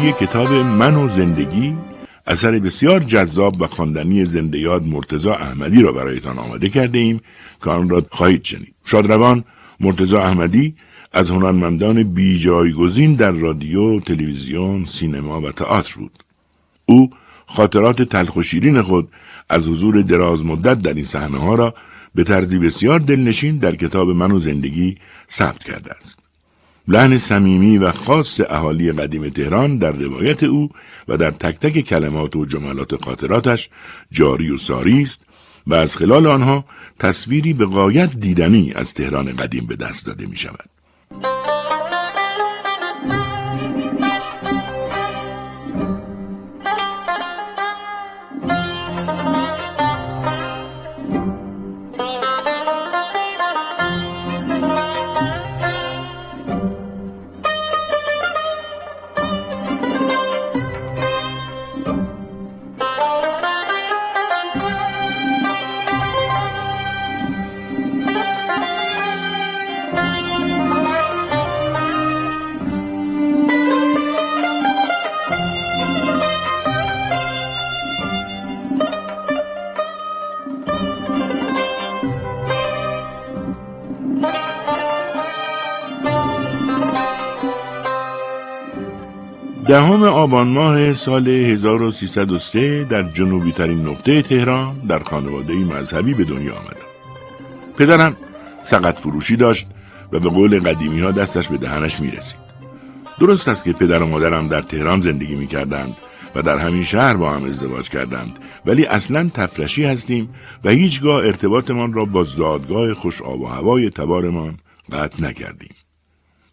رادیویی کتاب من و زندگی اثر بسیار جذاب و خواندنی زنده یاد مرتزا احمدی را برایتان آماده کرده ایم که آن را خواهید شنید شادروان مرتزا احمدی از هنرمندان بیجایگزین در رادیو، تلویزیون، سینما و تئاتر بود. او خاطرات تلخ و شیرین خود از حضور دراز مدت در این صحنه ها را به طرزی بسیار دلنشین در کتاب من و زندگی ثبت کرده است. لحن صمیمی و خاص اهالی قدیم تهران در روایت او و در تک تک کلمات و جملات خاطراتش جاری و ساری است و از خلال آنها تصویری به قایت دیدنی از تهران قدیم به دست داده می شود. دهم آبان ماه سال 1303 در جنوبی ترین نقطه تهران در خانواده مذهبی به دنیا آمدم. پدرم سقط فروشی داشت و به قول قدیمی ها دستش به دهنش می رسید. درست است که پدر و مادرم در تهران زندگی می کردند و در همین شهر با هم ازدواج کردند ولی اصلا تفرشی هستیم و هیچگاه ارتباطمان را با زادگاه خوش آب و هوای تبارمان قطع نکردیم.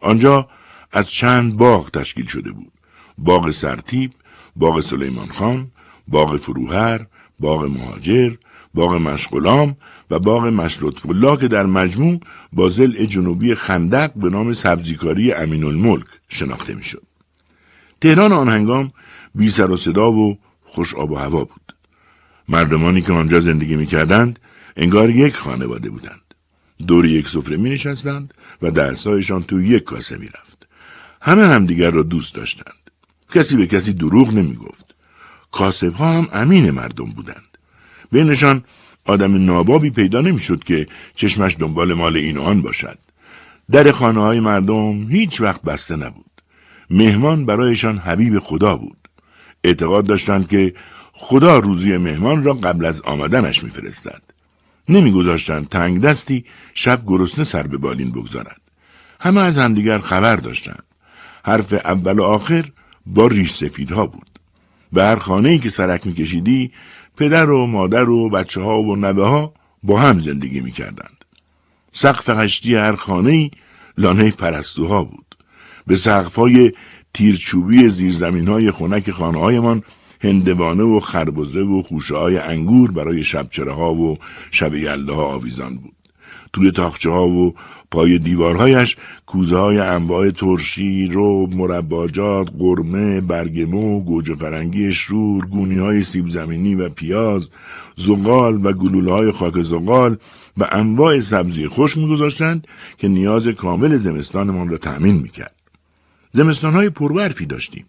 آنجا از چند باغ تشکیل شده بود. باغ سرتیب، باغ سلیمان خان، باغ فروهر، باغ مهاجر، باغ مشغلام و باغ مشروط فلا که در مجموع با زل جنوبی خندق به نام سبزیکاری امین الملک شناخته می‌شد. تهران آن هنگام بی سر و صدا و خوش آب و هوا بود. مردمانی که آنجا زندگی می کردند انگار یک خانواده بودند. دور یک سفره می نشستند و درسهایشان تو یک کاسه می رفت. همه همدیگر را دوست داشتند. کسی به کسی دروغ نمی گفت. کاسب ها هم امین مردم بودند. بینشان آدم نابابی پیدا نمی‌شد که چشمش دنبال مال این آن باشد. در خانه های مردم هیچ وقت بسته نبود. مهمان برایشان حبیب خدا بود. اعتقاد داشتند که خدا روزی مهمان را قبل از آمدنش میفرستد. نمیگذاشتند تنگ دستی شب گرسنه سر به بالین بگذارد. همه از همدیگر خبر داشتند. حرف اول و آخر با ریش سفیدها بود. به هر خانه که سرک میکشیدی پدر و مادر و بچه ها و نوه ها با هم زندگی می‌کردند. سقف هشتی هر خانه ای لانه پرستوها بود. به سقف های تیرچوبی زیرزمین های خونک خانه هایمان هندوانه و خربزه و خوشه های انگور برای شبچره ها و شب یلده ها آویزان بود. توی تاخچه ها و پای دیوارهایش کوزه های انواع ترشی، رو مرباجات، قرمه، برگمو، گوجه فرنگی شرور، گونی های سیب زمینی و پیاز، زغال و گلوله های خاک زغال و انواع سبزی خوش میگذاشتند که نیاز کامل زمستانمان را تأمین می‌کرد. زمستان های پربرفی داشتیم.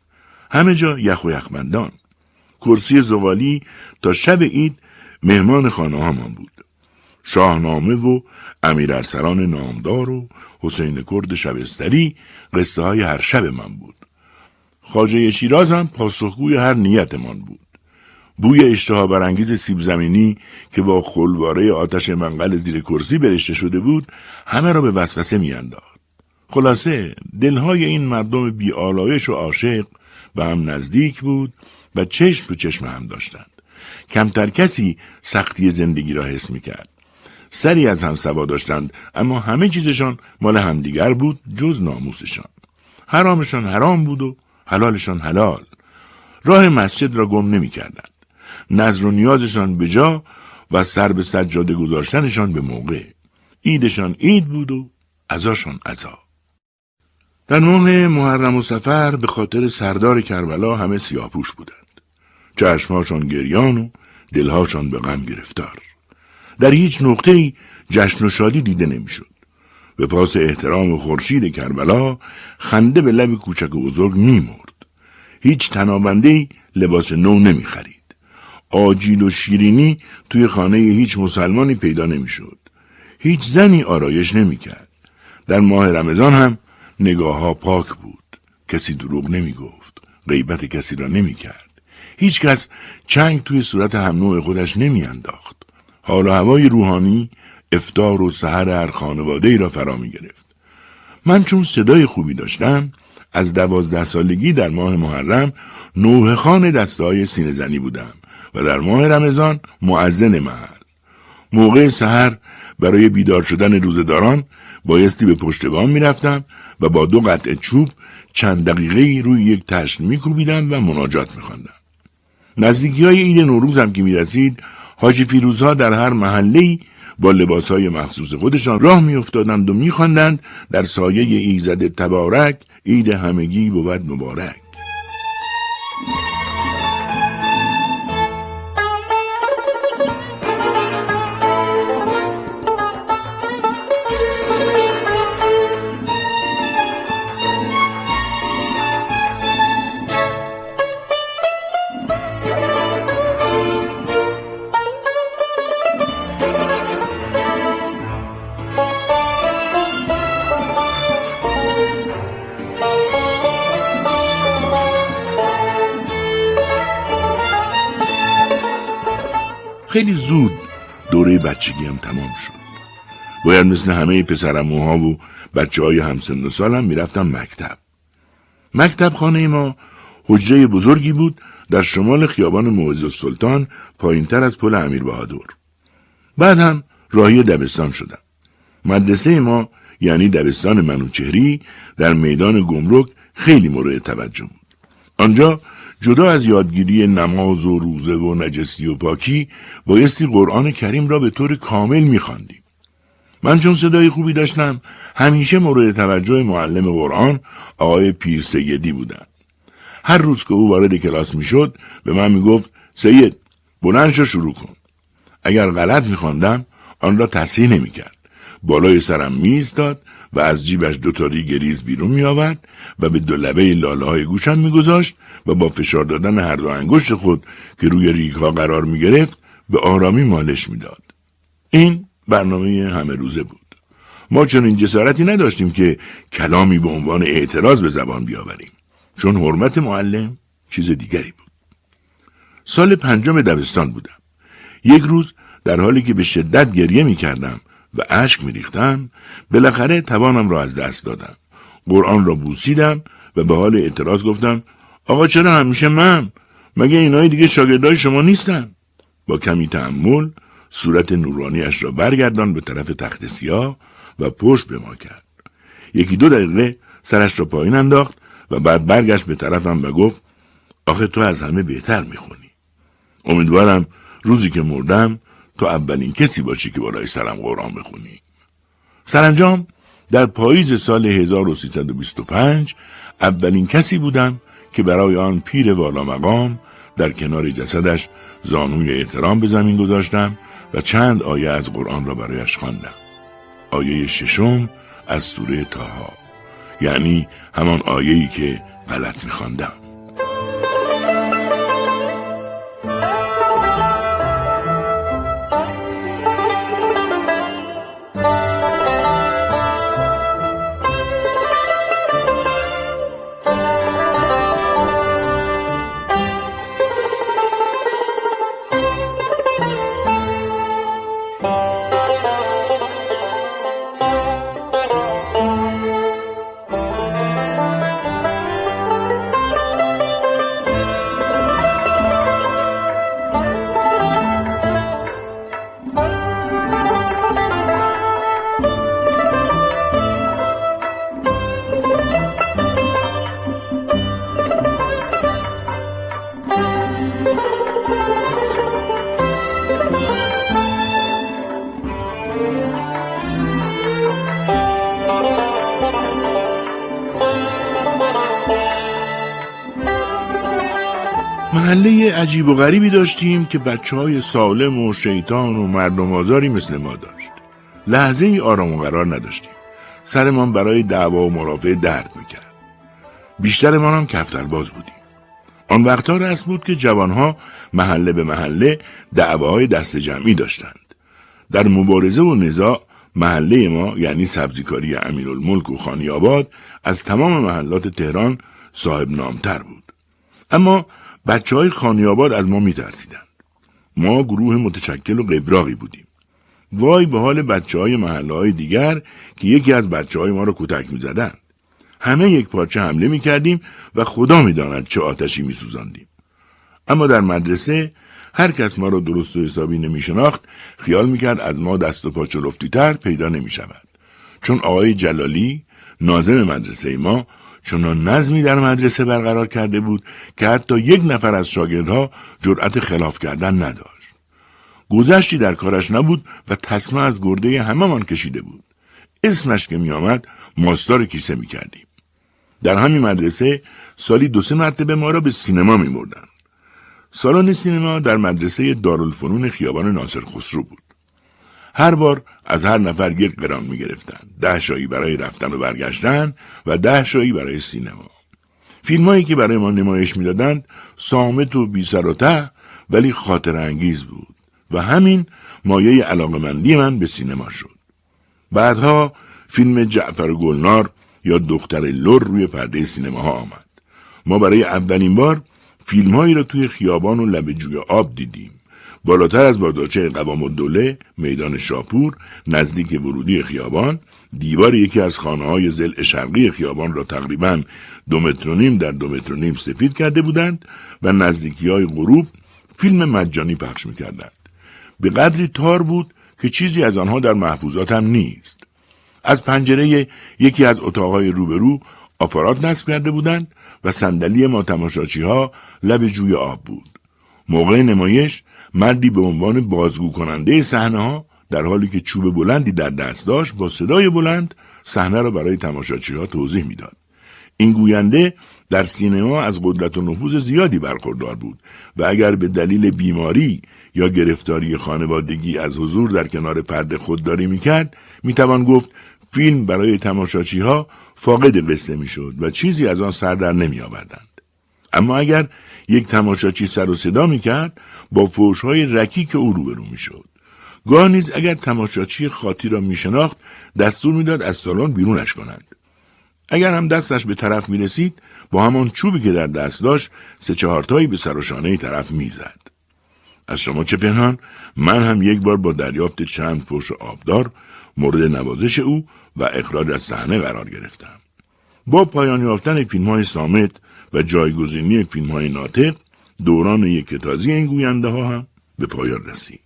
همه جا یخ و یخمندان. کرسی زغالی تا شب عید مهمان خانه بود. شاهنامه و امیر ارسلان نامدار و حسین کرد شبستری قصه های هر شب من بود. خاجه شیراز هم پاسخگوی هر نیتمان بود. بوی اشتها برانگیز سیب زمینی که با خلواره آتش منقل زیر کرسی برشته شده بود همه را به وسوسه میانداخت. خلاصه دلهای این مردم بیالایش و عاشق به هم نزدیک بود و چشم تو چشم هم داشتند. کمتر کسی سختی زندگی را حس می‌کرد. سری از هم سوا داشتند اما همه چیزشان مال همدیگر بود جز ناموسشان. حرامشان حرام بود و حلالشان حلال. راه مسجد را گم نمی کردند نظر و نیازشان به جا و سر به سجاده گذاشتنشان به موقع. ایدشان اید بود و ازاشان ازا در ماه محرم و سفر به خاطر سردار کربلا همه سیاپوش بودند. چشمهاشان گریان و دلهاشان به غم گرفتار. در هیچ نقطه جشن و شادی دیده نمی‌شد. به پاس احترام خورشید کربلا خنده به لب کوچک و بزرگ میمرد. هیچ تنابنده لباس نو نمی‌خرید. آجیل و شیرینی توی خانه هیچ مسلمانی پیدا نمی‌شد. هیچ زنی آرایش نمی‌کرد. در ماه رمضان هم نگاه ها پاک بود. کسی دروغ نمی گفت غیبت کسی را نمی کرد هیچ کس چنگ توی صورت هم نوع خودش نمی انداخت حال و هوای روحانی افتار و سهر هر خانواده ای را فرا می گرفت من چون صدای خوبی داشتم از دوازده سالگی در ماه محرم نوه خان دستای سینه زنی بودم و در ماه رمضان معزن محل. موقع سحر برای بیدار شدن روزداران بایستی به پشت بام می‌رفتم و با دو قطع چوب چند دقیقه روی یک تشت میکوبیدم و مناجات میخواندم. نزدیکی های عید نوروز هم که می‌رسید حاجی فیروزها در هر محله با لباس های مخصوص خودشان راه میافتادند و میخواندند در سایه ایزد تبارک عید همگی بود مبارک. خیلی زود دوره بچگی هم تمام شد. باید مثل همه پسرموها و بچه های همسن و سالم می‌رفتم مکتب. مکتب خانه ما حجره بزرگی بود در شمال خیابان معز السلطان پایینتر از پل امیر بهادر. بعد هم راهی دبستان شدم. مدرسه ما یعنی دبستان منوچهری در میدان گمرک خیلی مورد توجه بود. آنجا جدا از یادگیری نماز و روزه و نجسی و پاکی بایستی قرآن کریم را به طور کامل میخواندیم. من چون صدای خوبی داشتم همیشه مورد توجه معلم قرآن آقای پیر سیدی بودن هر روز که او وارد کلاس می‌شد به من می‌گفت سید بلند شو شروع کن. اگر غلط میخواندم آن را تصحیح نمی‌کرد. بالای سرم میایستاد و از جیبش دوتاری گریز بیرون می آورد و به دو لبه لاله های گوشم می گذاشت و با فشار دادن هر دو انگشت خود که روی ریگ ها قرار می گرفت به آرامی مالش می‌داد. این برنامه همه روزه بود. ما چون این جسارتی نداشتیم که کلامی به عنوان اعتراض به زبان بیاوریم. چون حرمت معلم چیز دیگری بود. سال پنجم دبستان بودم. یک روز در حالی که به شدت گریه می کردم و اشک می ریختم بالاخره توانم را از دست دادم. قرآن را بوسیدم و به حال اعتراض گفتم آقا چرا همیشه من؟ مگه اینای دیگه شاگردای شما نیستن؟ با کمی تحمل صورت نورانیش را برگردان به طرف تخت سیاه و پشت به ما کرد. یکی دو دقیقه سرش را پایین انداخت و بعد برگشت به طرفم و گفت آخه تو از همه بهتر می‌خونی. امیدوارم روزی که مردم تو اولین کسی باشی که بالای سرم قرآن بخونی. سرانجام در پاییز سال 1325 اولین کسی بودم که برای آن پیر والا مقام در کنار جسدش زانوی احترام به زمین گذاشتم و چند آیه از قرآن را برایش خواندم. آیه ششم از سوره تاها یعنی همان آیه‌ای که غلط میخواندم. محله عجیب و غریبی داشتیم که بچه های سالم و شیطان و مردم آزاری مثل ما داشت. لحظه ای آرام و قرار نداشتیم. سرمان برای دعوا و مرافع درد می‌کرد بیشترمان هم کفترباز بودیم آن وقتها رسم بود که جوانها محله به محله دعواهای دست جمعی داشتند در مبارزه و نزاع محله ما یعنی سبزیکاری امیرالملک و خانیاباد از تمام محلات تهران صاحب نامتر بود اما بچه های خانیاباد از ما میترسیدند ما گروه متشکل و قبراقی بودیم وای به حال بچه های محله های دیگر که یکی از بچه های ما را کتک می‌زدند همه یک پارچه حمله می کردیم و خدا می داند چه آتشی می سوزاندیم. اما در مدرسه هر کس ما را درست و حسابی نمی شناخت خیال می کرد از ما دست و پا تر پیدا نمی شود. چون آقای جلالی نازم مدرسه ما چنان نظمی در مدرسه برقرار کرده بود که حتی یک نفر از شاگردها جرأت خلاف کردن نداشت. گذشتی در کارش نبود و تصمه از گرده همهمان کشیده بود. اسمش که می آمد ماستار کیسه می کردیم. در همین مدرسه سالی دو سه مرتبه ما را به سینما می مردن. سالن سینما در مدرسه دارالفنون خیابان ناصر خسرو بود. هر بار از هر نفر یک قران می گرفتن. ده شایی برای رفتن و برگشتن و ده شایی برای سینما. فیلمایی که برای ما نمایش می‌دادند سامت و بی سر و ته ولی خاطر انگیز بود و همین مایه علاقمندی من به سینما شد. بعدها فیلم جعفر گلنار یا دختر لور روی پرده سینماها آمد. ما برای اولین بار فیلمهایی را توی خیابان و لب جوی آب دیدیم. بالاتر از بازارچه قوام الدوله، میدان شاپور، نزدیک ورودی خیابان، دیوار یکی از خانه های زل شرقی خیابان را تقریبا دو متر نیم در دو متر نیم سفید کرده بودند و نزدیکی های غروب فیلم مجانی پخش می‌کردند. به قدری تار بود که چیزی از آنها در محفوظاتم نیست. از پنجره یکی از اتاقهای روبرو آپارات نصب کرده بودند و صندلی ما تماشاچی ها لب جوی آب بود. موقع نمایش مردی به عنوان بازگو کننده صحنه ها در حالی که چوب بلندی در دست داشت با صدای بلند صحنه را برای تماشاچی ها توضیح می‌داد. این گوینده در سینما از قدرت و نفوذ زیادی برخوردار بود و اگر به دلیل بیماری یا گرفتاری خانوادگی از حضور در کنار پرده خودداری می‌کرد می‌توان گفت فیلم برای تماشاچی ها فاقد قصه می‌شد و چیزی از آن سر در نمی آوردند. اما اگر یک تماشاچی سر و صدا می کرد با فوش های رکیک او روبرو می شد. گاه نیز اگر تماشاچی خاطی را می شناخت دستور می‌داد از سالن بیرونش کنند. اگر هم دستش به طرف می رسید با همان چوبی که در دست داشت سه چهارتایی به سر و شانه طرف می‌زد. از شما چه پنهان من هم یک بار با دریافت چند فوش آبدار مورد نوازش او و اخراج از صحنه قرار گرفتم. با پایان یافتن فیلم های سامت و جایگزینی فیلم های ناطق دوران یک تازی این گوینده ها هم به پایان رسید.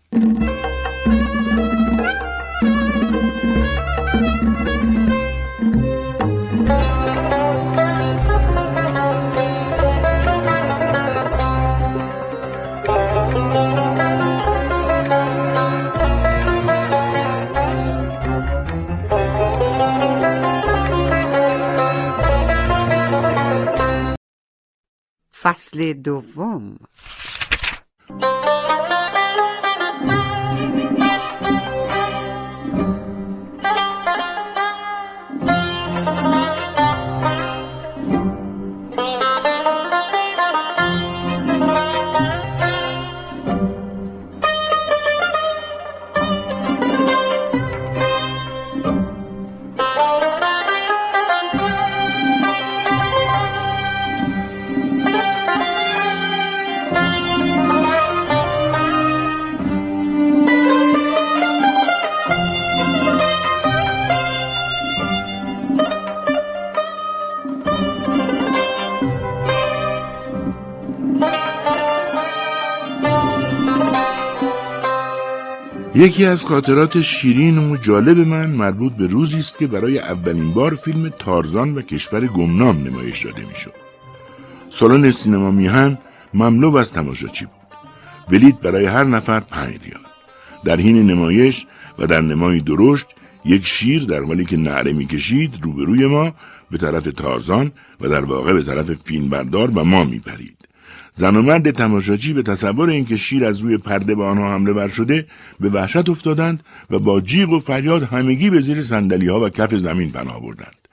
فصل دوم. یکی از خاطرات شیرین و جالب من مربوط به روزی است که برای اولین بار فیلم تارزان و کشور گمنام نمایش داده می‌شد. سالن سینما میهن مملو از تماشاچی بود. بلیت برای هر نفر پنج ریال. در حین نمایش و در نمای درشت یک شیر در حالی که نعره می‌کشید روبروی ما به طرف تارزان و در واقع به طرف فیلمبردار و ما میپرید. زن و مرد تماشاچی به تصور اینکه شیر از روی پرده به آنها حمله ور شده به وحشت افتادند و با جیغ و فریاد همگی به زیر سندلی ها و کف زمین پناه بردند.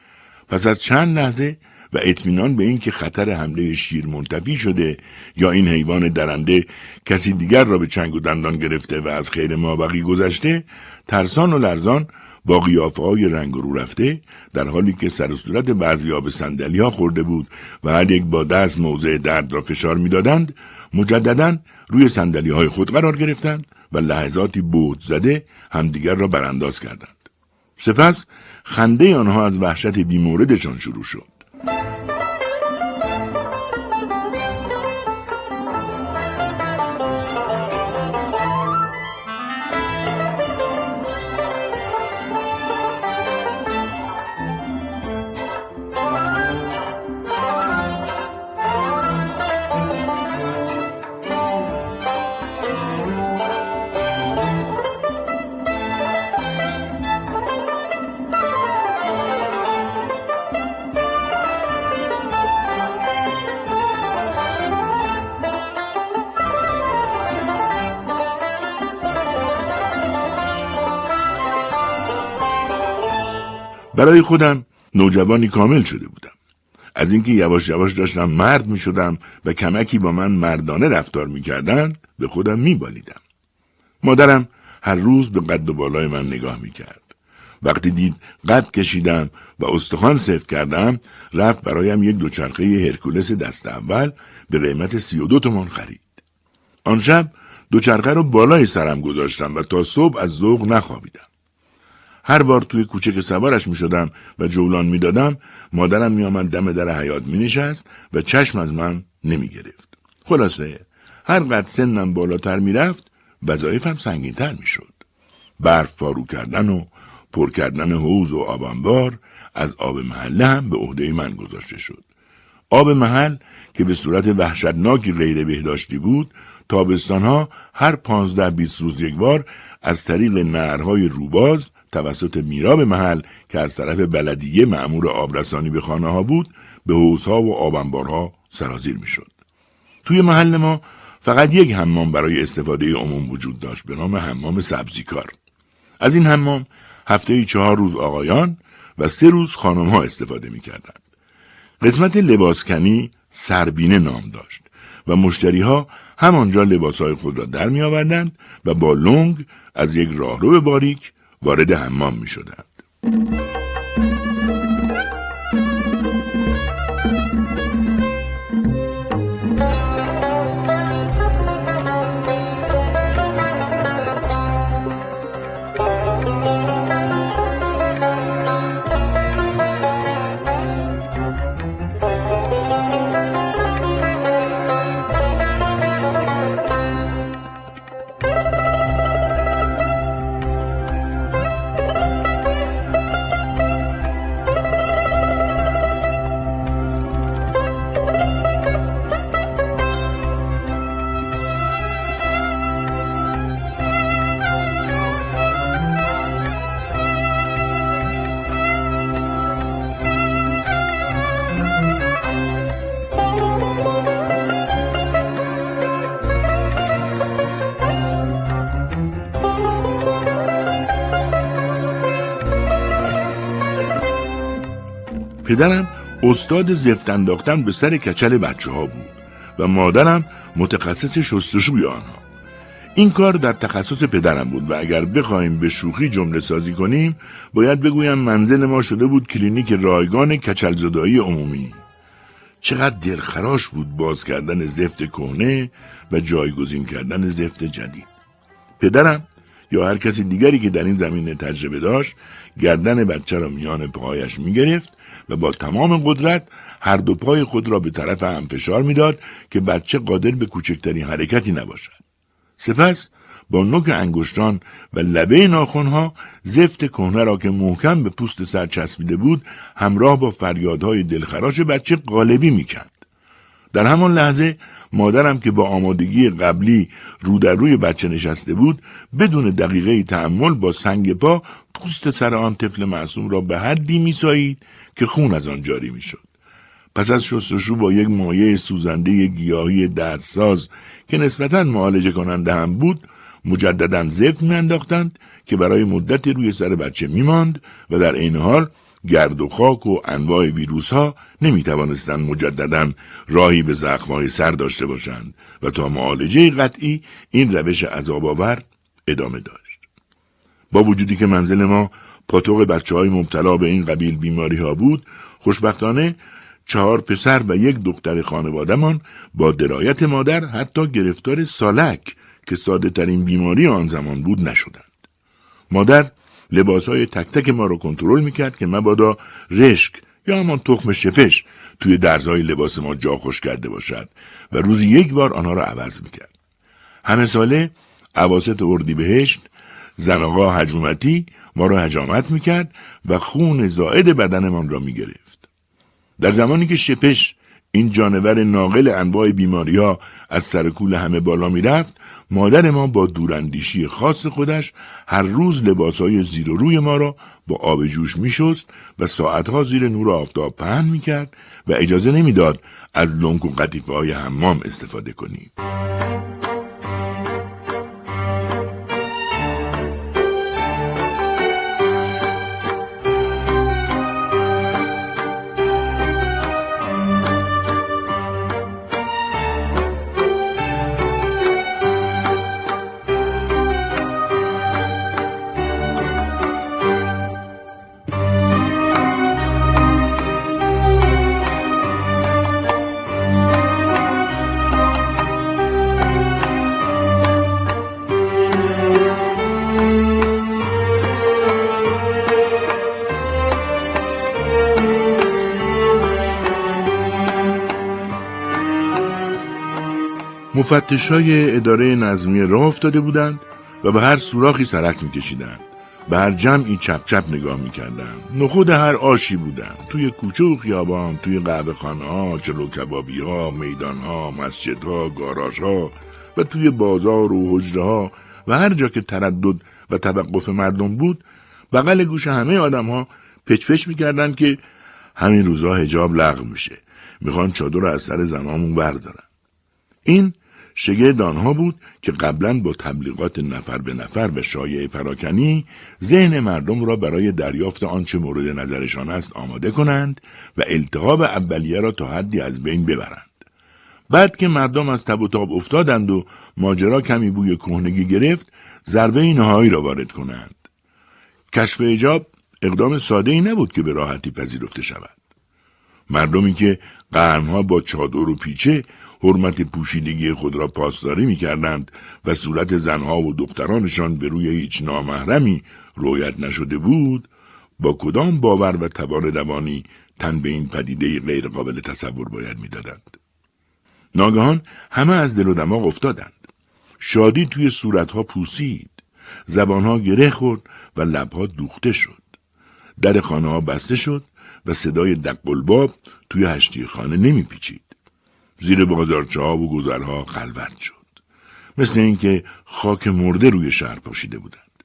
پس از چند لحظه و اطمینان به اینکه خطر حمله شیر منتفی شده یا این حیوان درنده کسی دیگر را به چنگ و دندان گرفته و از خیر مابقی گذشته ترسان و لرزان با قیافه های رنگ رو رفته در حالی که سر صورت بعضی به سندلی ها خورده بود و هر یک با دست موضع درد را فشار می‌دادند مجددا روی سندلی های خود قرار گرفتند و لحظاتی بود زده همدیگر را برانداز کردند. سپس خنده آنها از وحشت بیموردشان شروع شد. برای خودم نوجوانی کامل شده بودم. از اینکه یواش یواش داشتم مرد می شدم و کمکی با من مردانه رفتار می کردن به خودم می بالیدم. مادرم هر روز به قد و بالای من نگاه می کرد. وقتی دید قد کشیدم و استخوان سفت کردم رفت برایم یک دوچرخه هرکولس دست اول به قیمت سی و دو تومان خرید. آن شب دوچرخه رو بالای سرم گذاشتم و تا صبح از ذوق نخوابیدم. هر بار توی کوچه که سوارش می شدم و جولان می دادم مادرم می آمد دم در حیات می نشست و چشم از من نمی گرفت. خلاصه هر قد سنم بالاتر می رفت وظایفم سنگین تر می شد. برف فارو کردن و پر کردن حوز و آبانبار از آب محله هم به عهده من گذاشته شد. آب محل که به صورت وحشتناکی غیر بهداشتی بود تابستانها هر پانزده بیست روز یک بار از طریق نهرهای روباز توسط میراب محل که از طرف بلدیه معمور آبرسانی به خانه ها بود به حوزها و آبنبارها سرازیر می‌شد. توی محل ما فقط یک حمام برای استفاده عموم وجود داشت به نام حمام سبزیکار. از این حمام هفته چهار روز آقایان و سه روز خانم ها استفاده می کردند. قسمت لباسکنی سربینه نام داشت و مشتری ها همانجا لباس های خود را در می آوردند و با لنگ از یک راهرو باریک وارد حمام می شدند. پدرم استاد زفت انداختن به سر کچل بچه ها بود و مادرم متخصص شستشوی آنها. این کار در تخصص پدرم بود و اگر بخوایم به شوخی جمله سازی کنیم باید بگویم منزل ما شده بود کلینیک رایگان کچلزدایی عمومی. چقدر دلخراش بود باز کردن زفت کهنه و جایگزین کردن زفت جدید. پدرم یا هر کسی دیگری که در این زمینه تجربه داشت گردن بچه را میان پاهایش می‌گرفت و با تمام قدرت هر دو پای خود را به طرف هم فشار می‌داد که بچه قادر به کوچکترین حرکتی نباشد. سپس با نوک انگشتان و لبه ناخونها زفت کهنه را که محکم به پوست سر چسبیده بود همراه با فریادهای دلخراش بچه قالبی می‌کند. در همان لحظه مادرم که با آمادگی قبلی رو در روی بچه نشسته بود بدون دقیقه تحمل با سنگ پا پوست سر آن طفل معصوم را به حدی میسایید که خون از آن جاری می‌شد پس از شستشو با یک مایه سوزنده گیاهی دردساز که نسبتا معالجه کننده هم بود مجددا زفت میانداختند که برای مدتی روی سر بچه میماند و در این حال گرد و خاک و انواع ویروس ها نمی توانستند مجددا راهی به زخمهای سر داشته باشند و تا معالجه قطعی این روش عذاب آور ادامه داشت. با وجودی که منزل ما پاتوق بچه های مبتلا به این قبیل بیماری ها بود خوشبختانه چهار پسر و یک دختر خانوادهمان با درایت مادر حتی گرفتار سالک که ساده ترین بیماری آن زمان بود نشدند. مادر لباس های تک تک ما را کنترل می‌کرد که مبادا رشک یا همان تخم شپش توی درزهای لباس ما جا خوش کرده باشد و روزی یک بار آنها را عوض می‌کرد. همه ساله عواست اردی بهشت زن آقا حجومتی ما را حجامت می‌کرد و خون زائد بدنمان را می‌گرفت. در زمانی که شپش این جانور ناقل انواع بیماری ها از سرکول همه بالا می‌رفت مادر ما با دوراندیشی خاص خودش هر روز لباسهای زیر و روی ما را با آب جوش میشست و ساعتها زیر نور آفتاب پهن می‌کرد و اجازه نمی‌داد از لنک و قطیفه های حمام استفاده کنیم. مفتش های اداره نظمی راه افتاده بودند و به هر سوراخی سرک میکشیدند. به هر جمعی چپ چپ نگاه می‌کردند. نخود هر آشی بودند. توی کوچه و خیابان، توی قهوه خانه ها، چلو کبابی ها، میدان ها، مسجد ها، گاراژ ها و توی بازار و حجره ها و هر جا که تردد و توقف مردم بود بغل گوش همه آدم ها پچ می‌کردند که همین روزا هجاب لغو میشه. می‌خوان چادر از سر زنامون بردارن. این شگرد آنها بود که قبلا با تبلیغات نفر به نفر و شایع پراکنی ذهن مردم را برای دریافت آنچه مورد نظرشان است آماده کنند و التهاب اولیه را تا حدی از بین ببرند. بعد که مردم از تب و تاب افتادند و ماجرا کمی بوی کهنگی گرفت ضربه نهایی را وارد کنند. کشف اجاب اقدام ساده ای نبود که به راحتی پذیرفته شود. مردمی که قرنها با چادر و پیچه حرمت پوشیدگی خود را پاسداری می کردند و صورت زنها و دخترانشان به روی هیچ نامحرمی رویت نشده بود با کدام باور و توان روانی تن به این پدیده غیر قابل تصور باید می‌دادند. ناگهان همه از دل و دماغ افتادند. شادی توی صورتها پوسید. زبانها گره خورد و لبها دوخته شد. در خانه ها بسته شد و صدای دقلباب توی هشتی خانه نمیپیچید. زیر بازارچه ها و گذرها خلوت شد. مثل اینکه خاک مرده روی شهر پاشیده بودند.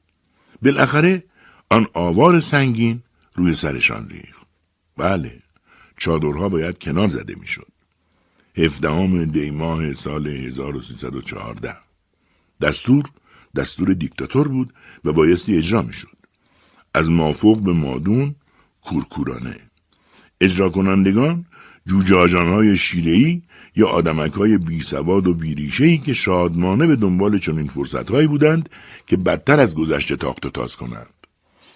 بالاخره آن آوار سنگین روی سرشان ریخت. بله، چادرها باید کنار زده می‌شد. هفدهم دی ماه سال 1314 دستور دستور دیکتاتور بود و بایستی اجرا می‌شد. از مافوق به مادون کورکورانه. اجرا کنندگان جوجه های شیرهی یا آدمک های بی سواد و بیریشهی که شادمانه به دنبال چنین فرصت هایی بودند که بدتر از گذشته تاخت و تاز کنند.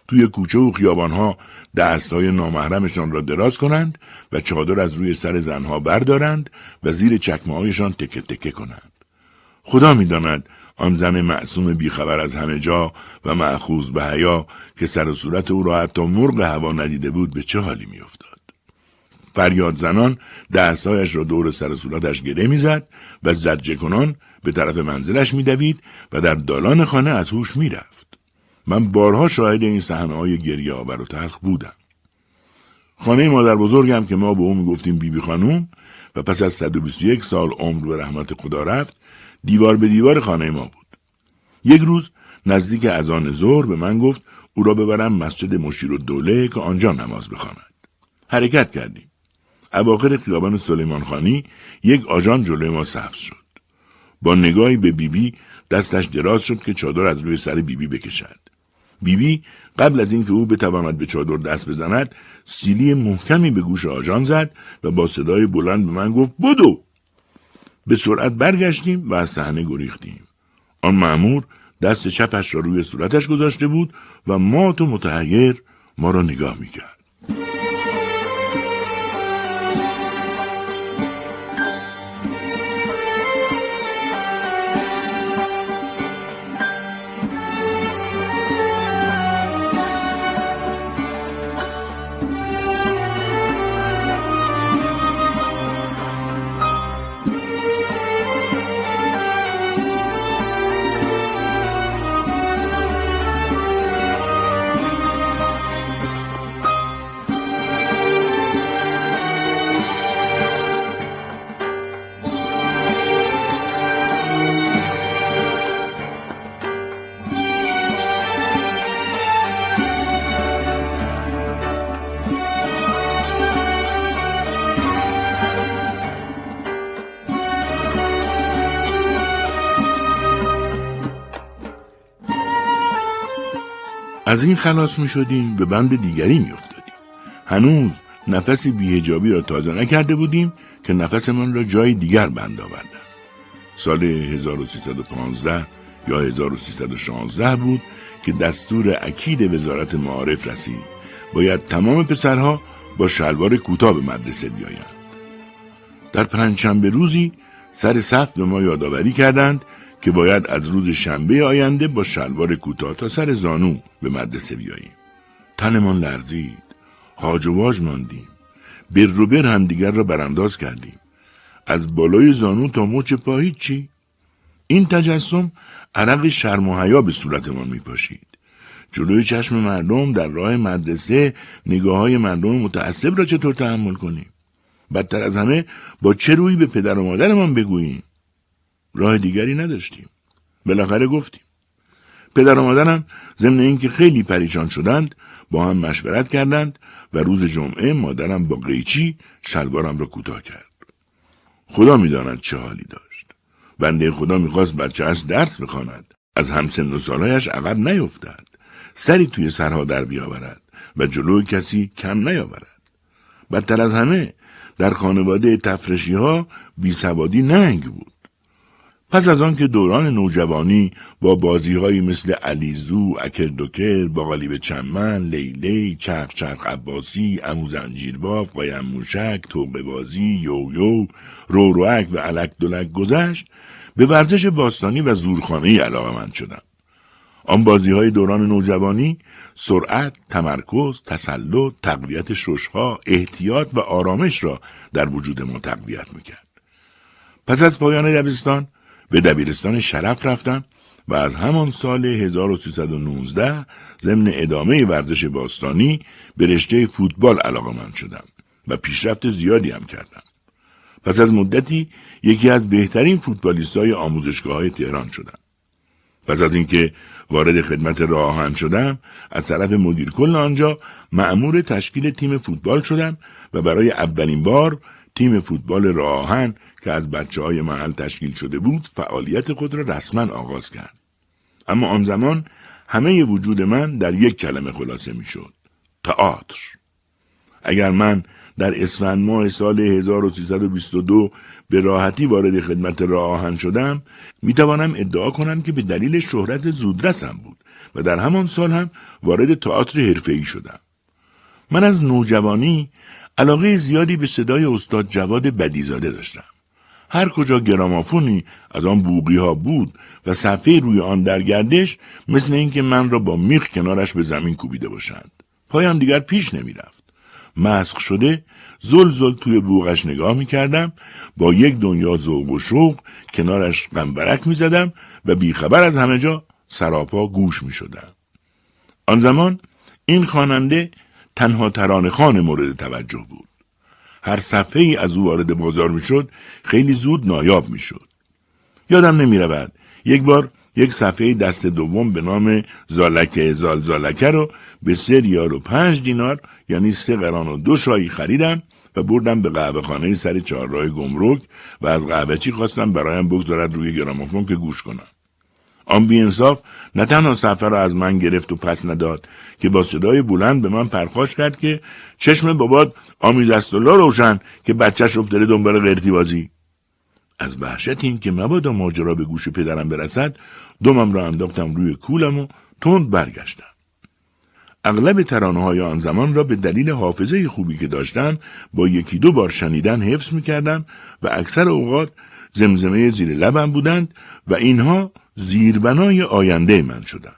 توی کوچه و خیابانها دست های نامحرمشان را دراز کنند و چادر از روی سر زنها بردارند و زیر چکمه هایشان تکه تکه کنند. خدا می‌داند آن زن معصوم بیخبر از همه جا و معخوض به حیا که سر و صورت او را حتی مرغ هوا ندیده بود به چه حالی میافتاد. فریاد زنان دستهایش را دور سر صورتش گره می‌زد و زجه کنان به طرف منزلش میدوید و در دالان خانه از هوش می‌رفت. من بارها شاهد این صحنه های گریه آور و تلخ بودم. خانه مادر بزرگم که ما به او می‌گفتیم بیبی خانوم و پس از 121 سال عمر به رحمت خدا رفت دیوار به دیوار خانه ما بود. یک روز نزدیک از آن ظهر به من گفت او را ببرم مسجد مشیر و دوله که آنجا نماز بخواند. حرکت کردیم. اواخر خیابان سلیمان خانی یک آژان جلوی ما سبز شد. با نگاهی به بیبی دستش دراز شد که چادر از روی سر بیبی بکشد. بیبی قبل از اینکه او بتواند به چادر دست بزند سیلی محکمی به گوش آژان زد و با صدای بلند به من گفت بدو به سرعت برگشتیم و از صحنه گریختیم آن معمور دست چپش را روی صورتش گذاشته بود و مات و متحیر ما را نگاه می‌کرد از این خلاص می شدیم به بند دیگری می افتادیم. هنوز نفس بیهجابی را تازه نکرده بودیم که نفسمان را جای دیگر بند آوردن. سال 1315 یا 1316 بود که دستور اکید وزارت معارف رسید. باید تمام پسرها با شلوار کوتاه به مدرسه بیایند. در پنجشنبه روزی سر صف به ما یادآوری کردند که باید از روز شنبه آینده با شلوار کوتاه تا سر زانو به مدرسه بیاییم. تنمان لرزید. خاج و واج ماندیم. بر رو بر همدیگر را برانداز کردیم. از بالای زانو تا مچ پا چی؟ این تجسم عرق شرم و حیا به صورتمان می پاشید. جلوی چشم مردم در راه مدرسه نگاه های مردم متعصب را چطور تحمل کنیم؟ بدتر از همه با چه روی به پدر و مادرمان بگوییم؟ راه دیگری نداشتیم. بالاخره گفتیم. پدر و مادرم ضمن اینکه خیلی پریشان شدند با هم مشورت کردند و روز جمعه مادرم با قیچی شلوارم را کوتاه کرد. خدا می‌داند چه حالی داشت. بنده خدا می‌خواست بچه از درس بخواند. از همسن و سالهایش عقب نیفتد. سری توی سرها در بیاورد و جلوی کسی کم نیاورد. بدتر از همه در خانواده تفرشی ها بی سوادی ننگ بود. پس از آن که دوران نوجوانی با بازیهایی مثل علیزو، اکردوکر، باقالیب چمن، لیلی، چرخ چرخ عباسی، امو زنجیرباف، قایم موشک، توقه بازی، یو روروک و علک دلک گذشت به ورزش باستانی و زورخانه من شدم. آن بازی های دوران نوجوانی سرعت، تمرکز، تسلط، تقویت ششها، احتیاط و آرامش را در وجود ما تقویت می‌کرد. پس از پایان دبستان به دبیرستان شرف رفتم و از همان سال 1319 ضمن ادامه ورزش باستانی به رشته فوتبال علاقه من شدم و پیشرفت زیادی هم کردم. پس از مدتی یکی از بهترین فوتبالیست های آموزشگاه های تهران شدم. پس از اینکه وارد خدمت راه شدم از طرف مدیر کل آنجا معمور تشکیل تیم فوتبال شدم و برای اولین بار تیم فوتبال راهن که از بچه های محل تشکیل شده بود فعالیت خود را رسما آغاز کرد. اما آن زمان همه وجود من در یک کلمه خلاصه می شد. تئاتر. اگر من در اسفند ماه سال 1322 به راحتی وارد خدمت راه آهن شدم می توانم ادعا کنم که به دلیل شهرت زودرسم بود و در همان سال هم وارد تئاتر حرفه‌ای شدم. من از نوجوانی علاقه زیادی به صدای استاد جواد بدیزاده داشتم. هر کجا گرامافونی از آن بوقی ها بود و صفحه روی آن در گردش مثل اینکه من را با میخ کنارش به زمین کوبیده باشند. پایم دیگر پیش نمی رفت. مسخ شده زل زل توی بوغش نگاه می کردم با یک دنیا ذوق و شوق کنارش قنبرک می زدم و بیخبر از همه جا سراپا گوش می شدم. آن زمان این خواننده تنها ترانه خان مورد توجه بود. هر صفحه ای از او وارد بازار می شد خیلی زود نایاب می شد. یادم نمی رود. یک بار یک صفحه دست دوم به نام زالک زالزالکه رو به سه ریال و پنج دینار یعنی سه قران و دو شایی خریدم و و بردم به قهوه خانه سر چهارراه گمرک و از قهوهچی خواستم برایم بگذارد روی گرامافون که گوش کنم. آن بیانصاف نه تنها سفر را از من گرفت و پس نداد که با صدای بلند به من پرخاش کرد که چشم بابات آمیز است روشن که بچهش افتاده دنبال قرتی از وحشت این که مبادا ماجرا به گوش پدرم برسد دومم را انداختم روی کولم و تند برگشتم. اغلب ترانه های آن زمان را به دلیل حافظه خوبی که داشتم با یکی دو بار شنیدن حفظ می کردم و اکثر اوقات زمزمه زیر لبم بودند و اینها زیربنای آینده من شدند.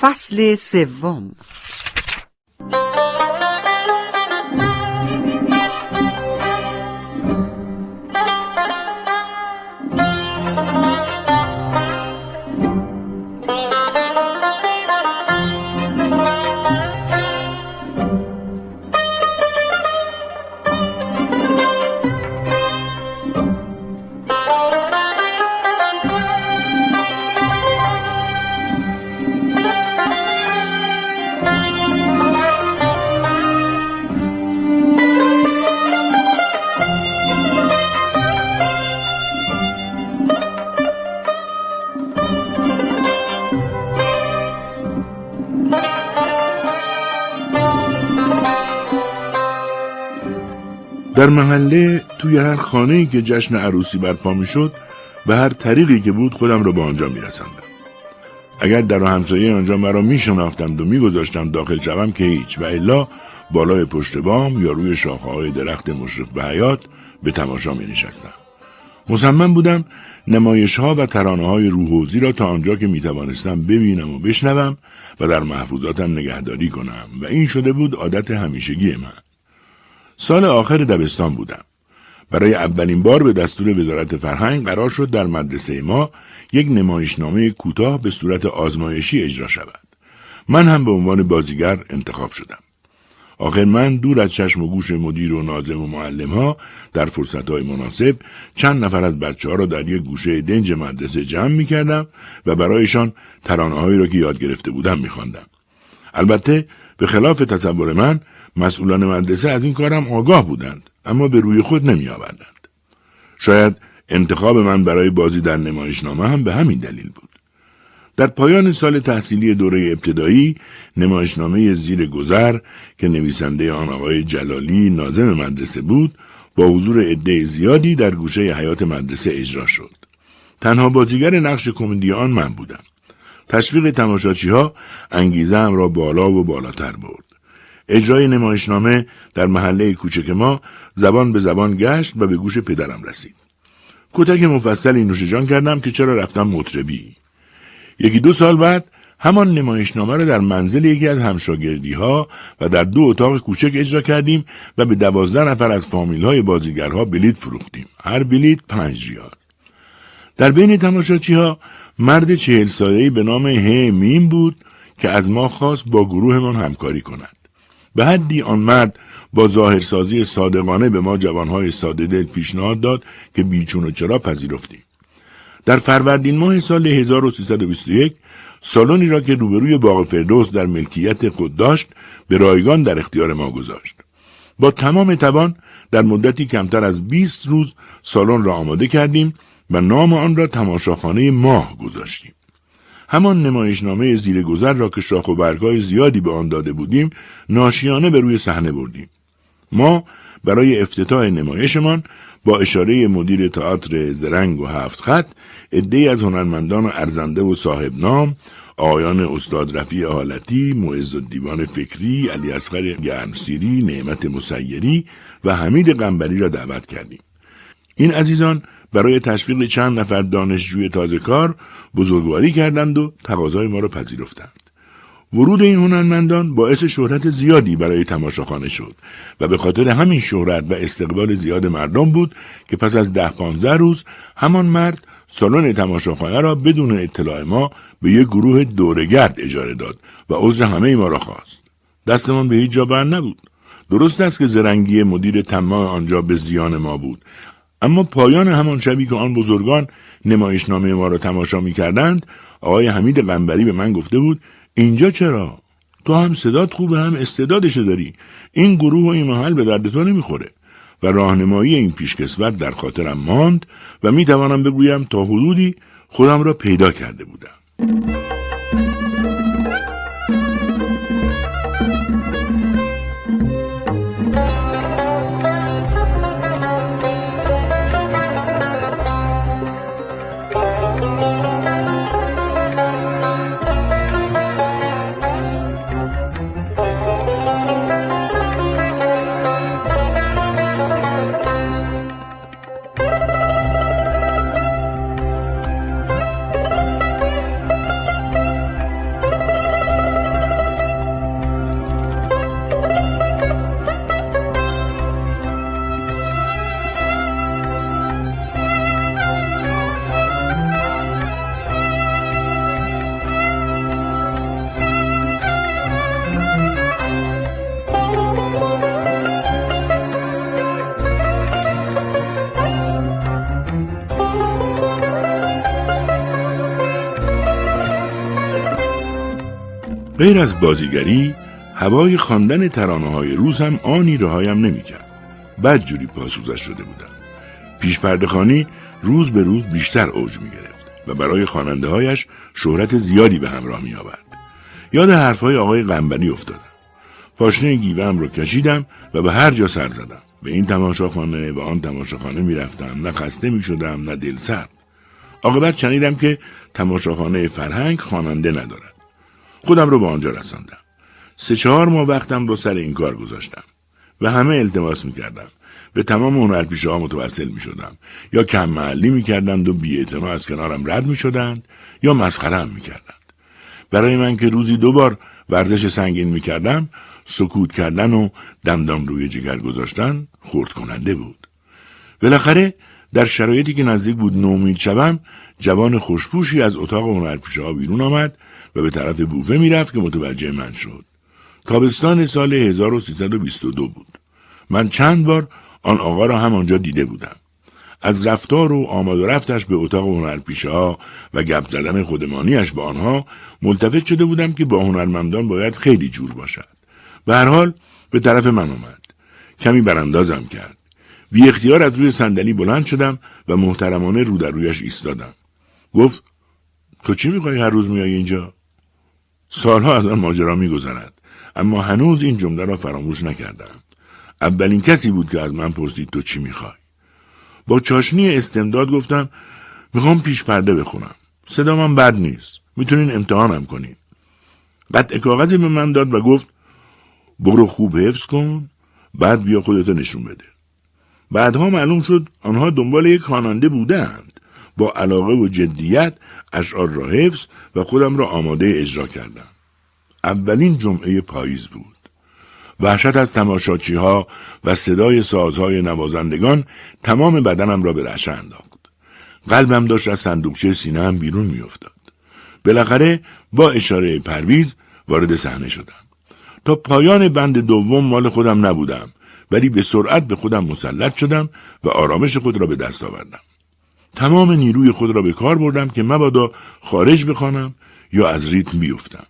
فصل سوم در محله توی هر خانه که جشن عروسی برپا می شد به هر طریقی که بود خودم را به آنجا می رسندم. اگر در همسایه آنجا مرا می شناختند و می گذاشتند داخل شوم که هیچ و الا بالای پشت بام یا روی شاخه های درخت مشرف به حیات به تماشا می نشستم. مصمم بودم نمایش ها و ترانه های روحوزی را تا آنجا که می توانستم ببینم و بشنوم و در محفوظاتم نگهداری کنم و این شده بود عادت همیشگی من. سال آخر دبستان بودم. برای اولین بار به دستور وزارت فرهنگ قرار شد در مدرسه ما یک نمایشنامه کوتاه به صورت آزمایشی اجرا شود. من هم به عنوان بازیگر انتخاب شدم. آخر من دور از چشم و گوش مدیر و ناظم و معلم ها در فرصت های مناسب چند نفر از بچه ها را در یک گوشه دنج مدرسه جمع می کردم و برایشان ترانه هایی را که یاد گرفته بودم می البته به خلاف تصور من مسئولان مدرسه از این کارم آگاه بودند اما به روی خود نمی آوردند. شاید انتخاب من برای بازی در نمایشنامه هم به همین دلیل بود. در پایان سال تحصیلی دوره ابتدایی نمایشنامه زیر گذر که نویسنده آن آقای جلالی نازم مدرسه بود با حضور عده زیادی در گوشه حیات مدرسه اجرا شد. تنها بازیگر نقش کمدی آن من بودم. تشویق تماشاچی ها انگیزه را بالا و بالاتر برد. اجرای نمایشنامه در محله کوچک ما زبان به زبان گشت و به گوش پدرم رسید. کتک مفصلی نوشجان کردم که چرا رفتم مطربی. یکی دو سال بعد همان نمایشنامه را در منزل یکی از همشاگردی ها و در دو اتاق کوچک اجرا کردیم و به دوازده نفر از فامیل های بازیگرها بلیت فروختیم. هر بلیت پنج ریال. در بین تماشاچی ها مرد چهل ساله‌ای به نام ه میم بود که از ما خواست با گروهمان همکاری کند. به حدی آن مرد با ظاهرسازی صادقانه به ما جوانهای ساده دل پیشنهاد داد که بیچون و چرا پذیرفتیم. در فروردین ماه سال 1321 سالنی را که روبروی باغ فردوس در ملکیت خود داشت به رایگان در اختیار ما گذاشت. با تمام توان در مدتی کمتر از 20 روز سالن را آماده کردیم و نام آن را تماشاخانه ماه گذاشتیم. همان نمایشنامه زیر گذر را که شاخ و برگای زیادی به آن داده بودیم ناشیانه به روی صحنه بردیم. ما برای افتتاح نمایشمان با اشاره مدیر تئاتر زرنگ و هفت خط عدهای از هنرمندان ارزنده و صاحب نام آیان استاد رفیع حالتی، معز دیوان فکری، علی اصغر گرمسیری، نعمت مسیری و حمید قنبری را دعوت کردیم. این عزیزان برای تشویق چند نفر دانشجوی تازه کار بزرگواری کردند و تقاضای ما را پذیرفتند. ورود این هنرمندان باعث شهرت زیادی برای تماشاخانه شد و به خاطر همین شهرت و استقبال زیاد مردم بود که پس از ده پانزده روز همان مرد سالن تماشاخانه را بدون اطلاع ما به یک گروه دورگرد اجاره داد و عذر همه ما را خواست. دستمان به هیچ جا بر نبود. درست است که زرنگی مدیر تمام آنجا به زیان ما بود اما پایان همان شبی که آن بزرگان نمایشنامه ما را تماشا می کردند آقای حمید قنبری به من گفته بود اینجا چرا؟ تو هم صدات خوبه هم استعدادش داری. این گروه و این محل به درد تو نمی‌خوره. و راهنمایی این پیشکسوت در خاطرم ماند و می توانم بگویم تا حدودی خودم را پیدا کرده بودم. غیر از بازیگری هوای خواندن ترانه های روز هم آنی رهایم نمی‌کرد. بد جوری پاسوزش شده بودم. پیش خانی روز به روز بیشتر اوج می گرفت و برای خواننده هایش شهرت زیادی به همراه می آورد. یاد حرفهای آقای قنبری افتادم. پاشنه گیوهم رو کشیدم و به هر جا سر زدم. به این تماشاخانه و آن تماشاخانه می رفتم. نه خسته می شدم نه سرد. عاقبت شنیدم که تماشاخانه فرهنگ خواننده ندارد. خودم رو به آنجا رساندم. سه چهار ماه وقتم رو سر این کار گذاشتم و همه التماس می‌کردم. به تمام هنرپیشه ها متوسل می شدم. یا کم محلی می کردند و بی از کنارم رد می شدند یا مسخره می کردند. برای من که روزی دو بار ورزش سنگین می کردم سکوت کردن و دندان روی جگر گذاشتن خورد کننده بود. بالاخره در شرایطی که نزدیک بود نومید شوم جوان خوشپوشی از اتاق هنرپیشه ها بیرون آمد و به طرف بوفه می‌رفت که متوجه من شد. تابستان سال 1322 بود. من چند بار آن آقا را همانجا دیده بودم. از رفتار و آماد و رفتش به اتاق هنرپیشه ها و گپ زدن خودمانیش با آنها ملتفت شده بودم که با هنرمندان باید خیلی جور باشد. به هر حال به طرف من آمد. کمی براندازم کرد. بی اختیار از روی صندلی بلند شدم و محترمانه رو در رویش ایستادم. گفت تو چی می‌خوای هر روز میای اینجا؟ سالها از آن ماجرا میگذرد اما هنوز این جمله را فراموش نکردم. اولین کسی بود که از من پرسید تو چی می‌خوای؟ با چاشنی استمداد گفتم می‌خوام پیش پرده بخونم. صدا من بد نیست. می‌تونین امتحانم کنین. قطع کاغذی به من داد و گفت برو خوب حفظ کن بعد بیا خودتو نشون بده. بعدها معلوم شد آنها دنبال یک خواننده بودند. با علاقه و جدیت اشعار را حفظ و خودم را آماده اجرا کردم. اولین جمعه پاییز بود. وحشت از تماشاچی ها و صدای سازهای نوازندگان تمام بدنم را به رعشه انداخت. قلبم داشت از صندوقچه سینهام بیرون میافتاد. بالاخره با اشاره پرویز وارد صحنه شدم. تا پایان بند دوم مال خودم نبودم ولی به سرعت به خودم مسلط شدم و آرامش خود را به دست آوردم. تمام نیروی خود را به کار بردم که مبادا خارج بخوانم یا از ریتم بیفتم.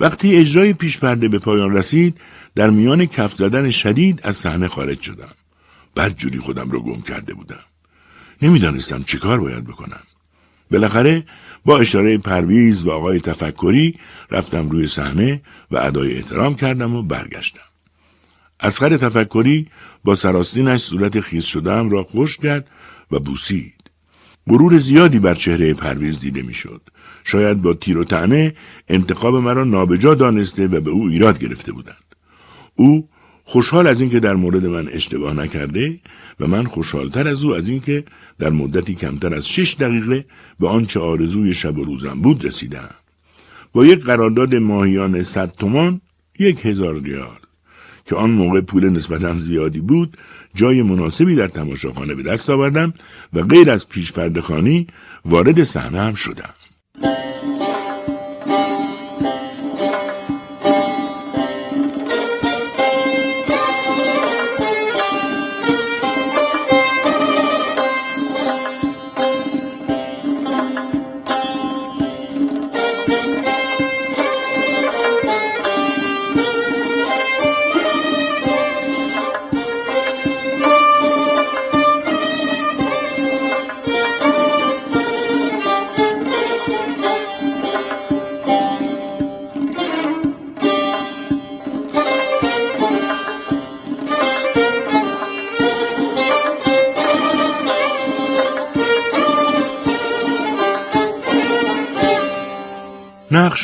وقتی اجرای پیش پرده به پایان رسید در میان کف زدن شدید از صحنه خارج شدم. بد جوری خودم را گم کرده بودم. نمی‌دانستم چه کار باید بکنم. بالاخره با اشاره پرویز و آقای تفکری رفتم روی صحنه و ادای احترام کردم و برگشتم. اسخر تفکری با سراستینش صورت خیز شدم را خوش کرد و بوسید. غرور زیادی بر چهره پرویز دیده می‌شد. شاید با تیر و تنه انتخاب مرا نابجا دانسته و به او ایراد گرفته بودند. او خوشحال از اینکه در مورد من اشتباه نکرده و من خوشحالتر از او از اینکه در مدتی کمتر از شش دقیقه به آنچه آرزوی شب و روزم بود رسیدم. با یک قرارداد ماهیان صد تومان یک هزار ریال که آن موقع پول نسبتا زیادی بود جای مناسبی در تماشاخانه به دست آوردم و غیر از پیش خانی وارد صحنه هم شدم.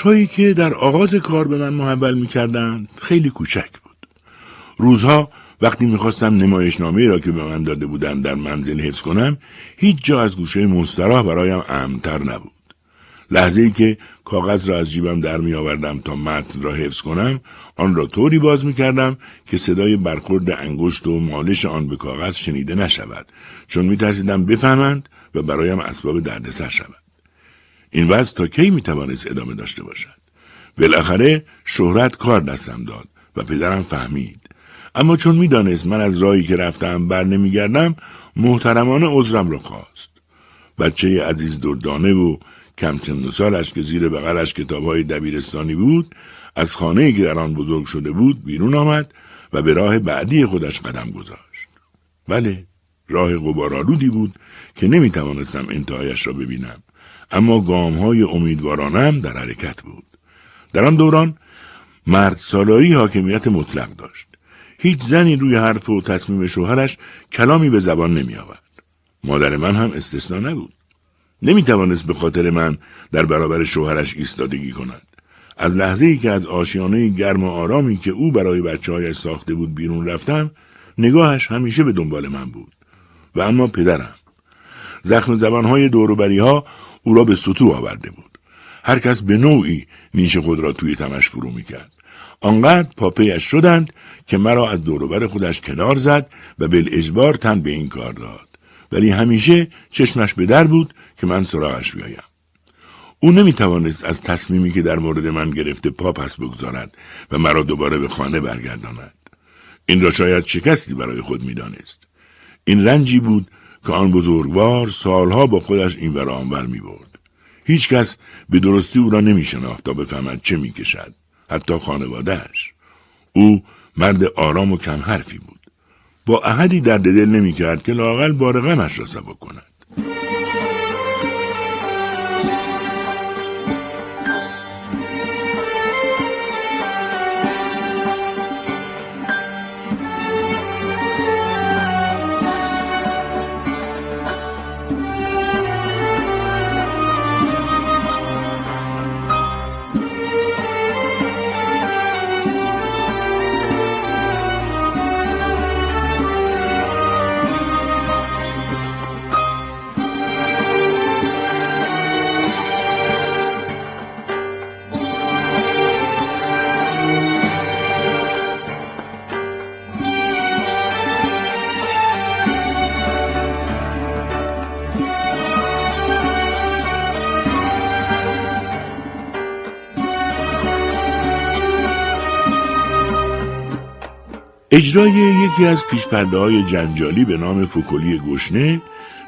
هایی که در آغاز کار به من محول می کردن خیلی کوچک بود. روزها وقتی می‌خواستم نمایشنامه را که به من داده بودند در منزل حفظ کنم هیچ جا از گوشه مستراح برایم امتر نبود. لحظه ای که کاغذ را از جیبم در می آوردم تا متن را حفظ کنم آن را طوری باز می کردم که صدای برخورد انگشت و مالش آن به کاغذ شنیده نشود چون می ترسیدم بفهمند و برایم اسباب دردسر شود. این وضع تا کی می‌توانست ادامه داشته باشد؟ بالاخره شهرت کار دستم داد و پدرم فهمید. اما چون می‌دانست من از راهی که رفتم بر نمیگردم محترمانه عذرم را خواست. بچه عزیز دردانه و کم سن سالش که زیر بغلش کتابهای دبیرستانی بود از خانه که در آن بزرگ شده بود بیرون آمد و به راه بعدی خودش قدم گذاشت. بله راه غبارآلودی بود که نمی توانستم انتهایش را ببینم. اما گام های امیدوارانم در حرکت بود. در آن دوران مرد سالایی حاکمیت مطلق داشت. هیچ زنی روی حرف و تصمیم شوهرش کلامی به زبان نمی آورد. مادر من هم استثنا نبود. نمی توانست به خاطر من در برابر شوهرش ایستادگی کند. از لحظه ای که از آشیانه گرم و آرامی که او برای بچه هایش ساخته بود بیرون رفتم نگاهش همیشه به دنبال من بود. و اما پدرم. زخم زبانهای دوروبری ها او را به سطوح آورده بود. هر کس به نوعی نیش خود را توی تمش فرو می‌کرد. آنقدر پاپیش شدند که مرا از دوروبر خودش کنار زد و به اجبار تن به این کار داد. ولی همیشه چشمش به در بود که من سراغش بیایم. او نمی توانست از تصمیمی که در مورد من گرفته پا پس بگذارد و مرا دوباره به خانه برگرداند. این را شاید شکستی برای خود می‌دانست. این رنجی بود که آن بزرگوار سالها با خودش این ور آنور می برد. هیچ کس به درستی او را نمی شناخت تا بفهمد چه می کشد. حتی خانوادهش. او مرد آرام و کم حرفی بود. با احدی درد دل نمی کرد که لاقل بار غمش را سبک کند. اجرای یکی از پیشپرده های جنجالی به نام فوکولی گشنه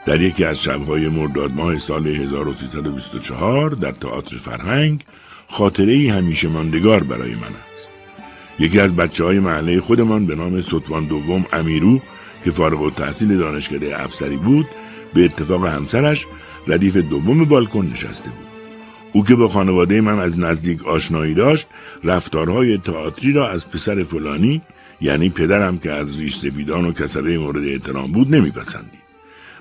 در یکی از شبهای مرداد ماه سال 1324 در تئاتر فرهنگ خاطره ای همیشه ماندگار برای من است. یکی از بچه های محله خودمان به نام سطوان دوم امیرو که فارغ و تحصیل دانشکده افسری بود به اتفاق همسرش ردیف دوم بالکن نشسته بود. او که با خانواده من از نزدیک آشنایی داشت رفتارهای تئاتری را از پسر فلانی یعنی پدرم که از ریش سفیدان و کسبه مورد احترام بود نمیپسندید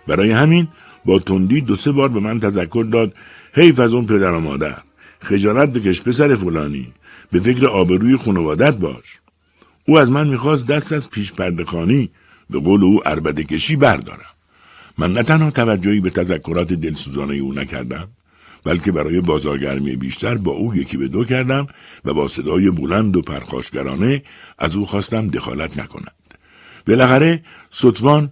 برای همین با تندی دو سه بار به من تذکر داد حیف از اون پدر و مادر. خجالت بکش پسر فلانی. به فکر آبروی خانوادت باش. او از من می‌خواست دست از پیش پردخانی به قول او عربده کشی بردارم. من نه تنها توجهی به تذکرات دلسوزانه او نکردم بلکه برای بازارگرمی بیشتر با او یکی به دو کردم و با صدای بلند و پرخاشگرانه از او خواستم دخالت نکند. بالاخره ستوان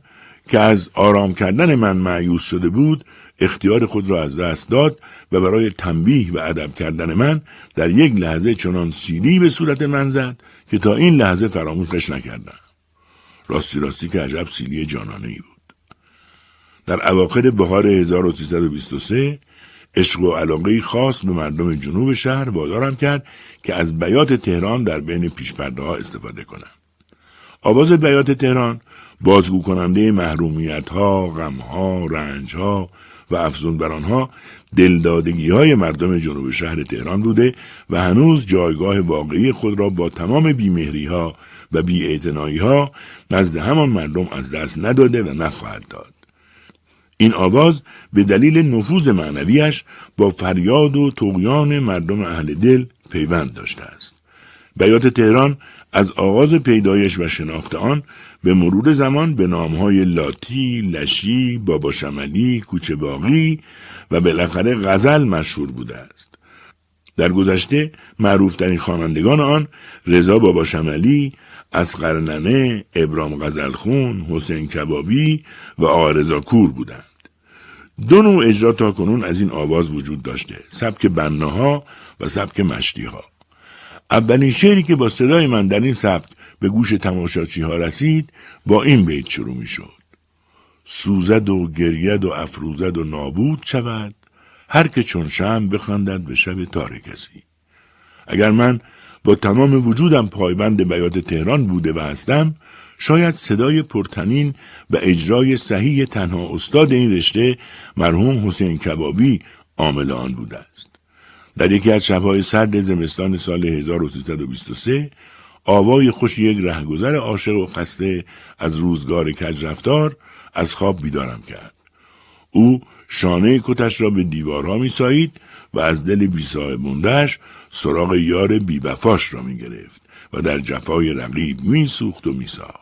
که از آرام کردن من معیوس شده بود اختیار خود را از دست داد و برای تنبیه و ادب کردن من در یک لحظه چنان سیلی به صورت من زد که تا این لحظه فراموشش نکردم. راستی راستی که عجب سیلی جانانه ای بود. در اواخر بهار 1323 عشق و علاقه خاص به مردم جنوب شهر وادارم کرد که از بیات تهران در بین پیشپرده ها استفاده کنم. آواز بیات تهران بازگو کننده محرومیت ها، غم ها، رنج ها و افزون بر آنها دلدادگی های مردم جنوب شهر تهران بوده و هنوز جایگاه واقعی خود را با تمام بیمهری ها و بیاعتنایی ها نزد همان مردم از دست نداده و نخواهد داد. این آواز به دلیل نفوذ معنویش با فریاد و تقیان مردم اهل دل پیوند داشته است. بیات تهران از آغاز پیدایش و شناخت آن به مرور زمان به نامهای لاتی، لشی، بابا شملی، کوچه باقی و بالاخره غزل مشهور بوده است. در گذشته معروفترین خوانندگان آن رضا بابا شملی، اسقر ننه، ابرام غزلخون، حسین کبابی و آرزا کور بودند. دو نوع اجرا تا کنون از این آواز وجود داشته سبک بناها و سبک مشتیها اولین شعری که با صدای من در این سبک به گوش تماشاچی ها رسید با این بیت شروع می شد. سوزد و گرید و افروزد و نابود شود هر که چون شم بخندد به شب تاره کسی. اگر من با تمام وجودم پایبند بیات تهران بوده و هستم شاید صدای پرتنین و اجرای صحیح تنها استاد این رشته مرحوم حسین کبابی عامل آن بوده است. در یکی از شبهای سرد زمستان سال 1323 آوای خوش یک رهگذر عاشق و خسته از روزگار کج رفتار از خواب بیدارم کرد. او شانه کتش را به دیوارها می سایید و از دل بیصاحب موندهش سراغ یار بیبفاش را می گرفت و در جفای رقیب می سوخت و می ساخت.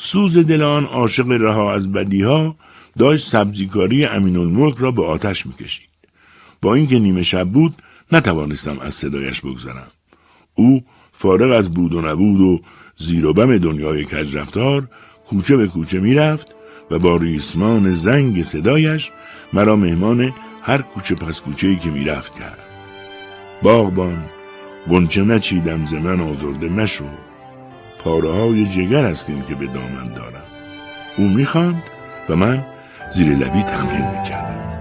سوز دل آن عاشق رها از بدیها داشت سبزیکاری امین الملک را به آتش می کشید. با اینکه نیمه شب بود نتوانستم از صدایش بگذرم. او فارغ از بود و نبود و زیر و بم دنیای کج رفتار کوچه به کوچه می‌رفت و با ریسمان زنگ صدایش مرا مهمان هر کوچه پس کوچه ای که می‌رفت کرد باغبان گنچه نچیدم ز من آزرده مشو پاره های جگر هستیم که به دامن دارم او می‌خواند و من زیر لبی تمرین می‌کردم.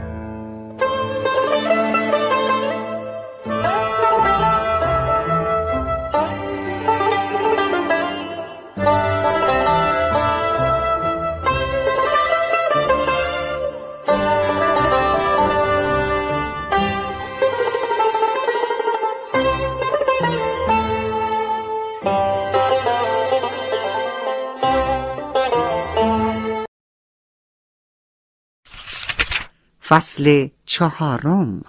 فصل چهارم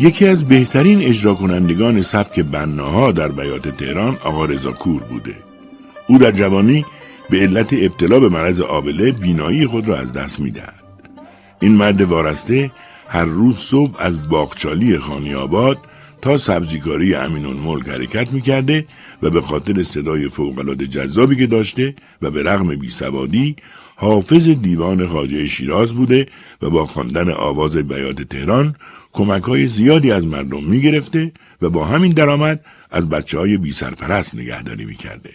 یکی از بهترین اجرا کنندگان سبک بناها در بیات تهران آقا رضا کور بوده. او در جوانی به علت ابتلا به مرض آبله بینایی خود را از دست می‌دهد. این مرد وارسته هر روز صبح از باغچالی خانی آباد تا سبزیکاری امین الملک حرکت می‌کرده و به خاطر صدای فوقالعاده جذابی که داشته و به رغم بیسوادی حافظ دیوان خاجه شیراز بوده و با خواندن آواز بیات تهران کمک های زیادی از مردم می گرفته و با همین درآمد از بچه های بی سرپرست نگهداری می کرده.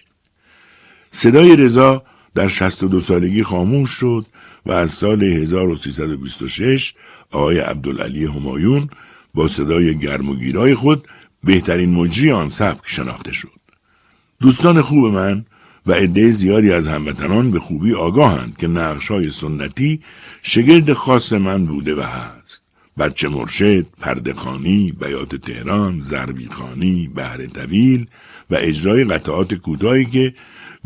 صدای رضا در 62 سالگی خاموش شد و از سال 1326 آقای عبدالعلی همایون با صدای گرم و گیرای خود بهترین مجری آن سبک شناخته شد. دوستان خوب من و عده زیادی از هموطنان به خوبی آگاهند که نقشهای سنتی شگرد خاص من بوده و هست. بچه مرشد، پردخانی، بیات تهران، زربیخانی، بهر طویل و اجرای قطعات کوتاهی که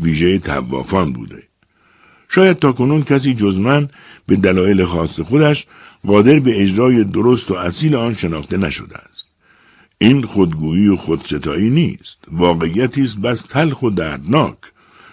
ویژه توافان بوده. شاید تا کنون کسی جز من به دلایل خاص خودش قادر به اجرای درست و اصیل آن شناخته نشده است. این خودگویی و خودستایی نیست. واقعیتی است بس تلخ و دردناک.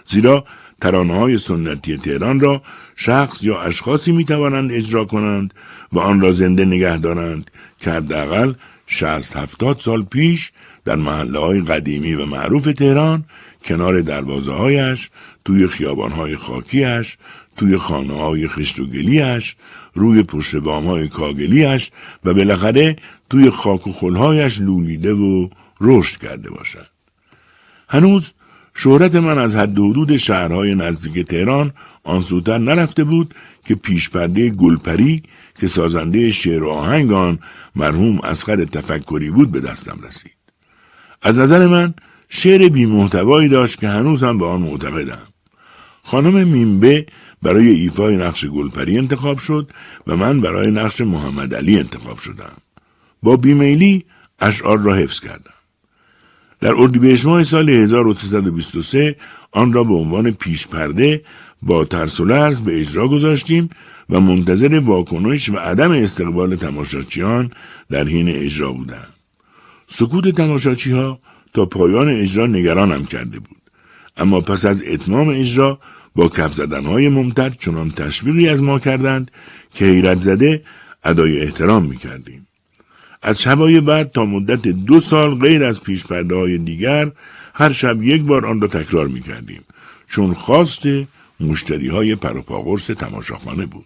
زیرا ترانه های سنتی تهران را شخص یا اشخاصی می توانند اجرا کنند و آن را زنده نگه دارند که حداقل شست هفتاد سال پیش در محله های قدیمی و معروف تهران کنار دروازه هایش، توی خیابان های خاکیش، توی خانه های خشت و گلیش، روی پشت بام های کاگلیش و بالاخره توی خاک و خلهایش لولیده و رشد کرده باشد. هنوز شهرت من از حد حدود شهرهای نزدیک تهران آنسوتر نرفته بود که پیشپرده گلپری که سازنده شعر و آهنگ آن مرحوم اسخر تفکری بود به دستم رسید. از نظر من شعر بی محتوایی داشت که هنوز هم به آن معتقدم. خانم میمبه برای ایفای نقش گلپری انتخاب شد و من برای نقش محمد علی انتخاب شدم. با بیمیلی اشعار را حفظ کردم. در اردیبهشت ماه سال 1323 آن را به عنوان پیش پرده با ترس و لرز به اجرا گذاشتیم و منتظر واکنش و عدم استقبال تماشاچیان در حین اجرا بودم. سکوت تماشاچی ها تا پایان اجرا نگرانم کرده بود. اما پس از اتمام اجرا با کف زدنهای ممتد چنان تشویقی از ما کردند که حیرت زده ادای احترام می کردیم. از شبای بعد تا مدت دو سال غیر از پیش های دیگر هر شب یک بار آن را تکرار می کردیم چون خواست مشتری های پروپاگرس تماشاخانه بود.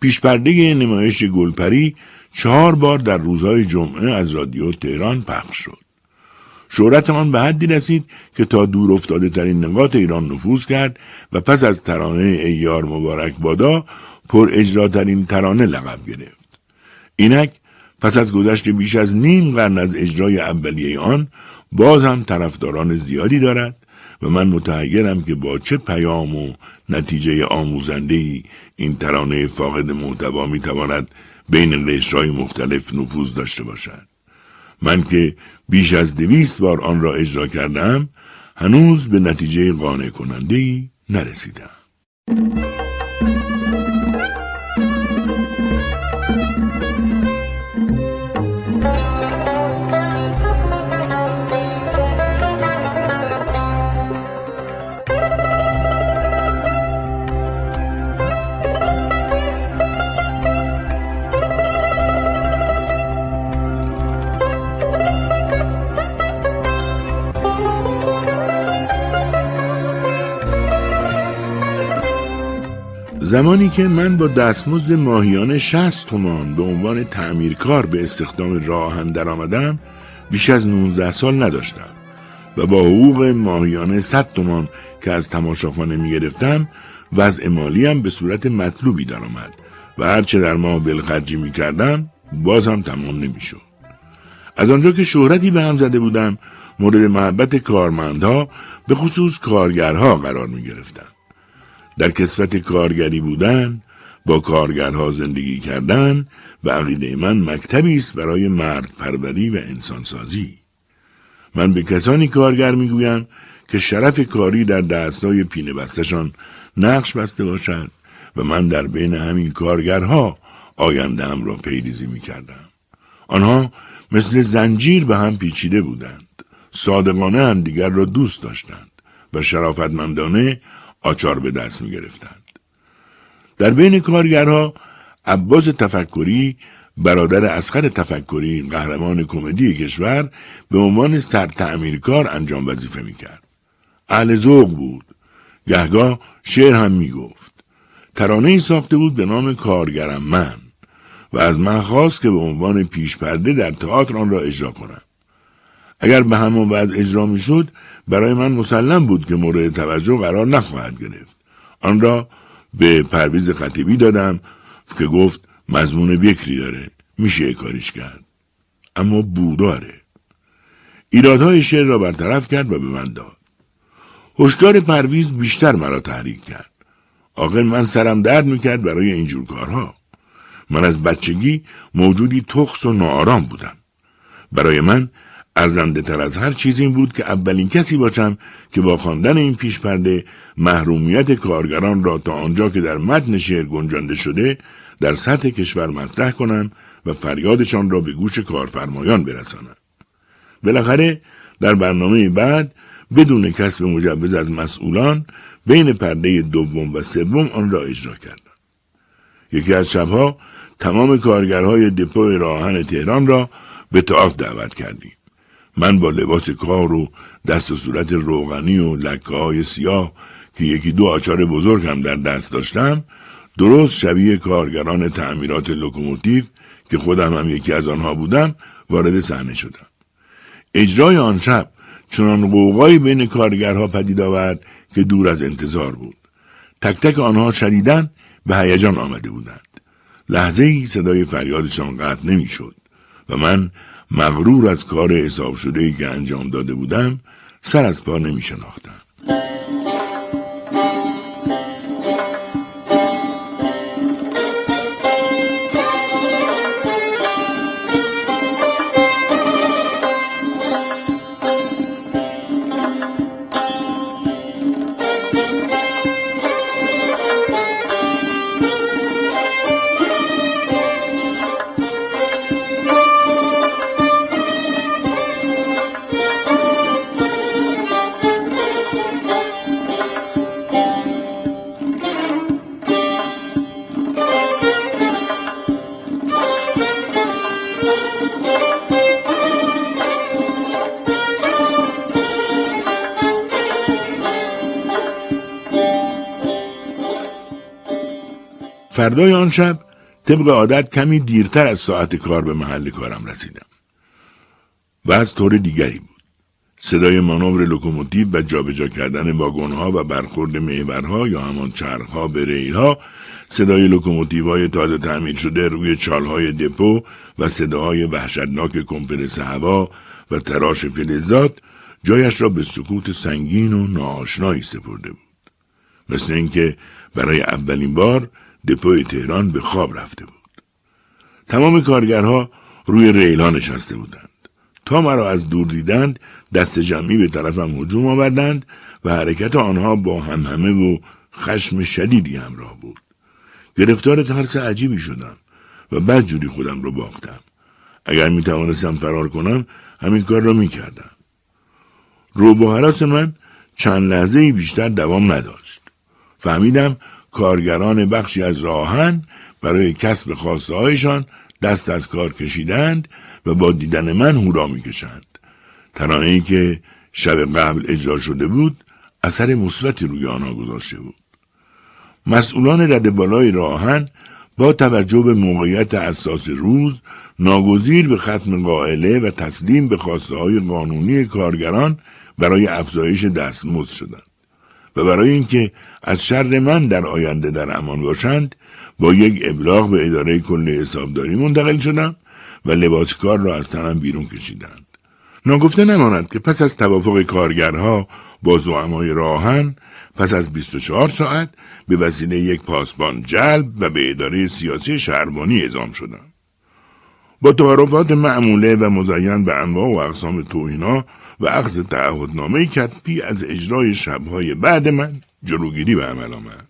پیشپرده نمایش گلپری چهار بار در روزهای جمعه از رادیو تهران پخش شد. شهرت آن به حدی رسید که تا دور افتاده ترین نقاط ایران نفوذ کرد و پس از ترانه ایار مبارک بادا پر اجراترین ترانه لقب گرفت. اینک پس از گذشت بیش از نیم قرن از اجرای اولیه آن باز هم طرفداران زیادی دارد و من متحیرم که با چه پیام و نتیجه آموزنده این ترانه فاقد محتوا می‌تواند بین قشرهای مختلف نفوذ داشته باشد. من که بیش از دویست بار آن را اجرا کردم هنوز به نتیجه قانع کننده نرسیدم. زمانی که من با دستمزد ماهیانه 60 تومان به عنوان تعمیرکار به استخدام راه درآمدم بیش از 19 سال نداشتم و با حقوق ماهیانه 100 تومان که از تماشاخانه می گرفتم وضع مالیم به صورت مطلوبی درآمد و هرچه در ماه بلخرجی می کردم باز هم تمام نمی شد. از آنجا که شهرتی به هم زده بودم مورد محبت کارمندها به خصوص کارگرها قرار می گرفتم. در کسفت کارگری بودن با کارگرها زندگی کردن و عقیده من مکتبی است برای مرد پروری و انسانسازی من به کسانی کارگر می‌گویم که شرف کاری در دستای پینه بستشان نقش بسته باشد و من در بین همین کارگرها آینده هم را پیریزی می کردم. آنها مثل زنجیر به هم پیچیده بودند. صادقانه هم دیگر را دوست داشتند و شرافتمندانه آچار به دست می گرفتند. در بین کارگرها عباس تفکری برادر اسخر تفکری قهرمان کمدی کشور به عنوان سرتعمیرکار انجام وظیفه می‌کرد. اهل ذوق بود. گهگاه شعر هم می‌گفت. ترانه ساخته بود به نام کارگرم من و از من خواست که به عنوان پیشپرده در تئاتر آن را اجرا کنم. اگر به همان وضع اجرا می‌شد برای من مسلم بود که مورد توجه قرار نخواهد گرفت. آن را به پرویز خطیبی دادم که گفت مضمون بکری داره میشه کاریش کرد. اما بو داره ایرادهای شعر را برطرف کرد و به من داد. هشدار پرویز بیشتر مرا تحریک کرد. آخر من سرم درد می‌کرد برای اینجور کارها. من از بچگی موجودی تخص و ناآرام بودم. برای من ارزنده تر از هر چیز این بود که اولین کسی باشم که با خواندن این پیش پرده محرومیت کارگران را تا آنجا که در متن شعر گنجانده شده در سطح کشور مطرح کنم و فریادشان را به گوش کارفرمایان برسانم. بالاخره در برنامه بعد بدون کسب مجوز از مسئولان بین پرده دوم و سوم آن را اجرا کردم. یکی از شبها تمام کارگرهای دپو راه‌آهن تهران را به تئاتر دعوت کردیم. من با لباس کار و دست و صورت روغنی و لکه های سیاه که یکی دو آچار بزرگ هم در دست داشتم درست شبیه کارگران تعمیرات لوکوموتیو که خودم هم یکی از آنها بودم وارد صحنه شدم. اجرای آن شب چنان قوقایی بین کارگرها پدید آورد که دور از انتظار بود. تک تک آنها شدیدن به هیجان آمده بودند. لحظه ای صدای فریادشان قطع نمی‌شد و من مغرور از کار حساب شده که انجام داده بودم سر از پا نمی شناختم. فردای آن شب طبق عادت کمی دیرتر از ساعت کار به محل کارم رسیدم. وضع طور دیگری بود. صدای مانور لوکوموتیو و جابجا کردن واگنها و برخورد محورها یا همان چرخها به ریلها صدای لوکوموتیوهای تازه تعمیر شده روی چالهای دپو و صداهای وحشتناک کمپرس هوا و تراش فلزات جایش را به سکوت سنگین و ناآشنایی سپرده بود مثل اینکه برای اولین بار دپوی تهران به خواب رفته بود. تمام کارگرها روی ریلا نشسته بودند. تا مرا از دور دیدند دست جمعی به طرفم هجوم آوردند و حرکت آنها با همهمه و خشم شدیدی همراه بود. گرفتار ترس عجیبی شدم و بعد جوری خودم رو باختم. اگر می توانستم فرار کنم همین کار را می کردم. رو من چند لحظه بیشتر دوام نداشت. فهمیدم کارگران بخشی از راهن برای کسب خواسته هایشان دست از کار کشیدند و با دیدن من هورا می‌کشند. ترانه که شب قبل اجرا شده بود اثر مثبتی روی آنها گذاشته بود. مسئولان رد بالای راهن با توجه به موقعیت اساس روز ناگزیر به ختم قائله و تسلیم به خواسته های قانونی کارگران برای افزایش دستمزد شدند. و برای اینکه از شر من در آینده در امان باشند با یک ابلاغ به اداره کل حسابداری منتقل شدم و لباس کار را از تنم بیرون کشیدند. ناگفته نماند که پس از توافق کارگرها با زعمای راهن پس از 24 ساعت به وسیله یک پاسبان جلب و به اداره سیاسی شهربانی اعزام شدم. با تعارفات معموله و مزین به انواع و اقسام توهینا و اخذ تعهدنامه کتبی از اجرای شبهای بعد من جلوگیری به عمل آمد.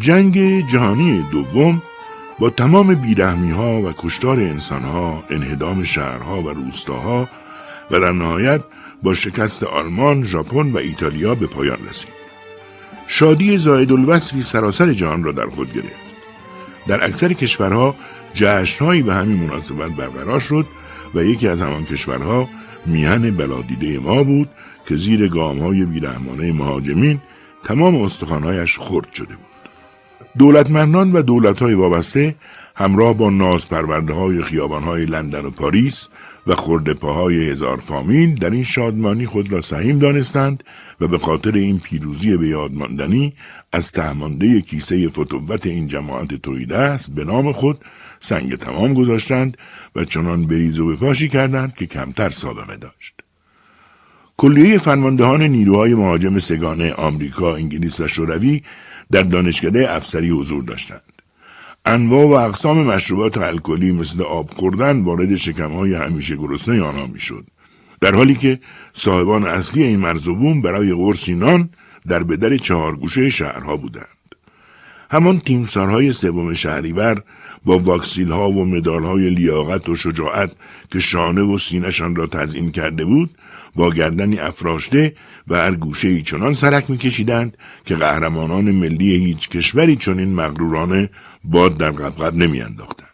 جنگ جهانی دوم با تمام بیرحمی ها و کشتار انسان ها، انهدام شهرها و روستاها و در نهایت با شکست آلمان، ژاپن و ایتالیا به پایان رسید. شادی زاید الوصفی سراسر جهان را در خود گرفت. در اکثر کشورها جشنهایی به همین مناسبت برقرار شد و یکی از همان کشورها میهن بلادیده ما بود که زیر گام های بیرحمانه مهاجمین تمام استخوانهایش خرد شده بود. دولتمندان و دولتهای وابسته همراه با ناز پرورده های خیابان های لندن و پاریس و خورده پاهای هزار فامیل در این شادمانی خود را سهیم دانستند و به خاطر این پیروزی به یادماندنی از تهمانده کیسه فتوت این جماعت تویده است به نام خود سنگ تمام گذاشتند و چنان بریز و بپاشی کردند که کمتر سابقه داشت. کلیه فنواندهان نیروهای مهاجم سگانه آمریکا، انگلیس و شوروی در دانشکده افسری حضور داشتند. انواع و اقسام مشروبات الکلی مثل آب خوردن وارد شکمهای همیشه گرسنه آنها می‌شد. در حالی که صاحبان اصلی این مرزوبون برای قرص نان در بدر چهارگوشه شهرها بودند. همان تیمسارهای سوم شهریور با واکسیل ها و مدال های لیاقت و شجاعت که شانه و سینهشان را تزیین کرده بود با گردنی افراشته و هر گوشه چنان سرک میکشیدند که قهرمانان ملی هیچ کشوری چنین مغرورانه باد در قبقب نمیانداختند.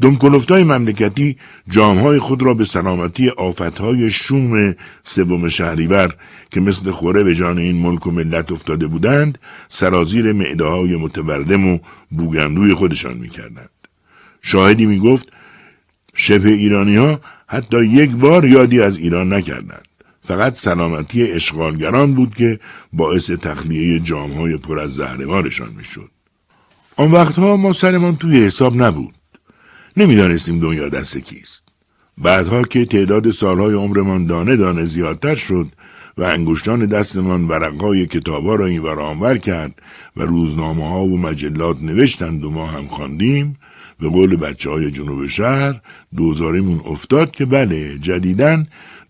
دمکنفتای مملکتی جامهای خود را به سلامتی آفتهای شوم سوم شهریور که مثل خوره به جان این ملک و ملت افتاده بودند سرازیر معده های متورم و بوگندوی خودشان می‌کردند. شاهدی می‌گفت شبه ایرانی ها حتی یک بار یادی از ایران نکردند. فقط سلامتی اشغالگران بود که باعث تخلیه جامهای پر از زهرمارشان می‌شد. آن وقتها ما سرمان توی حساب نبود. نمی‌دانستیم دنیا دست کیست. بعدها که تعداد سالهای عمرمان دانه دانه زیادتر شد و انگشتان دستمان ورقهای کتابها را این آنور کرد و روزنامه ها و مجلات نوشتند و ما هم خواندیم به قول بچه های جنوب شهر دوزاریمون افتاد که بله جدیدن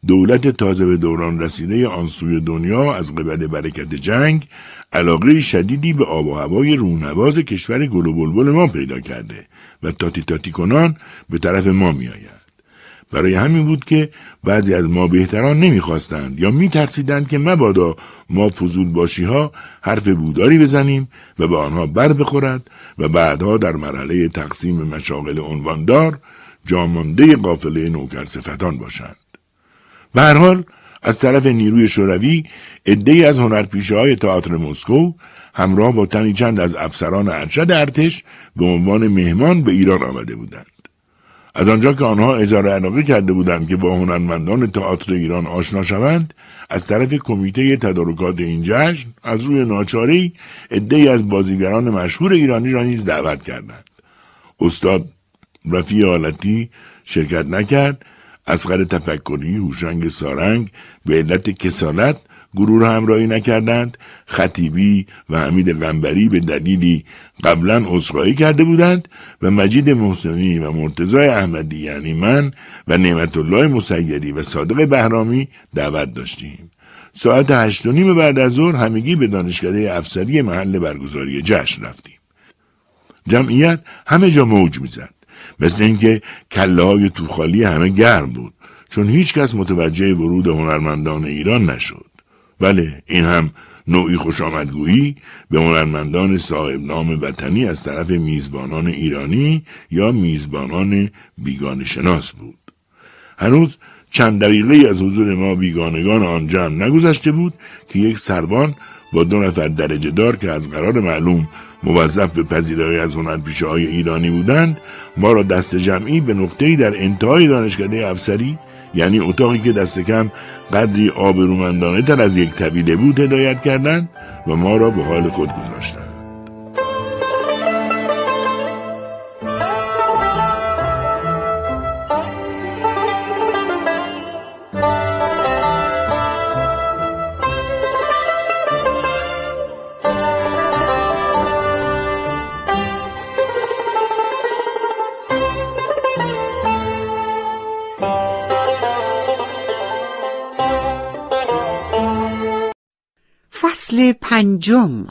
دولت تازه به دوران رسیده آنسوی دنیا از قبل برکت جنگ علاقه شدیدی به آب و هوای رونواز کشور گل و بلبل ما پیدا کرده و تاتی تاتی کنان به طرف ما می آید. برای همین بود که بعضی از ما بهتران نمی‌خواستند یا میترسیدند که مبادا ما فضول باشی ها حرف بوداری بزنیم و به آنها بر بخورد و بعدها در مرحله تقسیم مشاغل عنواندار جامانده قافله نوکر صفتان باشند. به هر حال از طرف نیروی شوروی عدهای از هنرپیشه های تئاتر مسکو همراه با تنی چند از افسران ارشد ارتش به عنوان مهمان به ایران آمده بودند. از آنجا که آنها اظهار علاقه کرده بودند که با هنرمندان تئاتر ایران آشنا شوند از طرف کمیته تدارکات این جشن از روی ناچاری عدهای از بازیگران مشهور ایرانی را نیز دعوت کردند استاد رفی حالتی شرکت نکرد اسقر تفکری هوشنگ سارنگ به علت کسالت گروه همراهی نکردند. خطیبی و حمید غنبری به دلیلی قبلا عذرخواهی کرده بودند و مجید محسنی و مرتضای احمدی یعنی من و نعمت الله مسیری و صادق بهرامی دعوت داشتیم. ساعت هشت و نیم بعد از ظهر همگی به دانشکده افسری محل برگزاری جشن رفتیم. جمعیت همه جا موج می‌زد. مثل اینکه کله های توخالی همه گرم بود چون هیچ کس متوجه ورود هنرمندان ایران نشد بله این هم نوعی خوش آمدگویی به هنرمندان صاحب نام وطنی از طرف میزبانان ایرانی یا میزبانان بیگان شناس بود. هنوز چند دقیقه از حضور ما بیگانگان آن جمع نگذشته بود که یک سربان با دو نفر درجه دار که از قرار معلوم موظف به پذیرایی از هنرپیشه های ایرانی بودند ما را دست جمعی به نقطه‌ای در انتهای دانشکده افسری یعنی اتاقی که دست کم قدری آبرومندانه تر از یک طویله بود هدایت کردند و ما را به حال خود گذاشتند. فصل پنجم.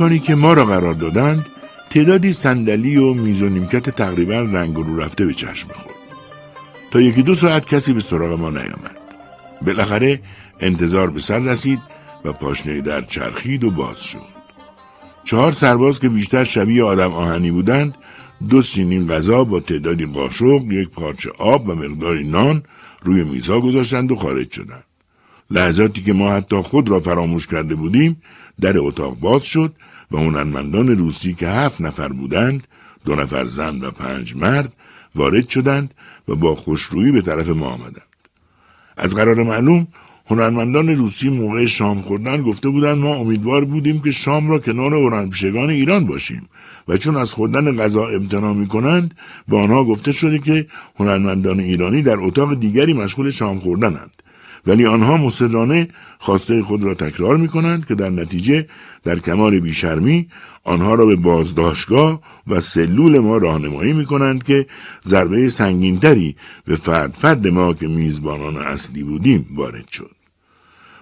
مکانی که ما را قرار دادند تعدادی صندلی و میز و نیمکت تقریبا رنگ رو رفته به چشم خورد تا یکی دو ساعت کسی به سراغ ما نیامد. بالاخره انتظار به سر رسید و پاشنه در چرخید و باز شد. چهار سرباز که بیشتر شبیه آدم آهنی بودند دو سینین غذا با تعدادی قاشق یک پارچه آب و مقداری نان روی میزها گذاشتند و خارج شدند. لحظاتی که ما حتی خود را فراموش کرده بودیم در اتاق باز شد و هنرمندان روسی که هفت نفر بودند دو نفر زن و پنج مرد وارد شدند و با خوشرویی به طرف ما آمدند. از قرار معلوم هنرمندان روسی موقع شام خوردن گفته بودند ما امیدوار بودیم که شام را کنار هنرپیشگان ایران باشیم و چون از خوردن غذا امتناع می کنند به آنها گفته شده که هنرمندان ایرانی در اتاق دیگری مشغول شام خوردنند. ولی آنها مصرانه خواسته خود را تکرار می کنند که در نتیجه در کمال بیشرمی آنها را به بازداشتگاه و سلول ما راهنمایی می کنند که ضربه سنگینتری به فرد فرد ما که میزبانان اصلی بودیم وارد شد.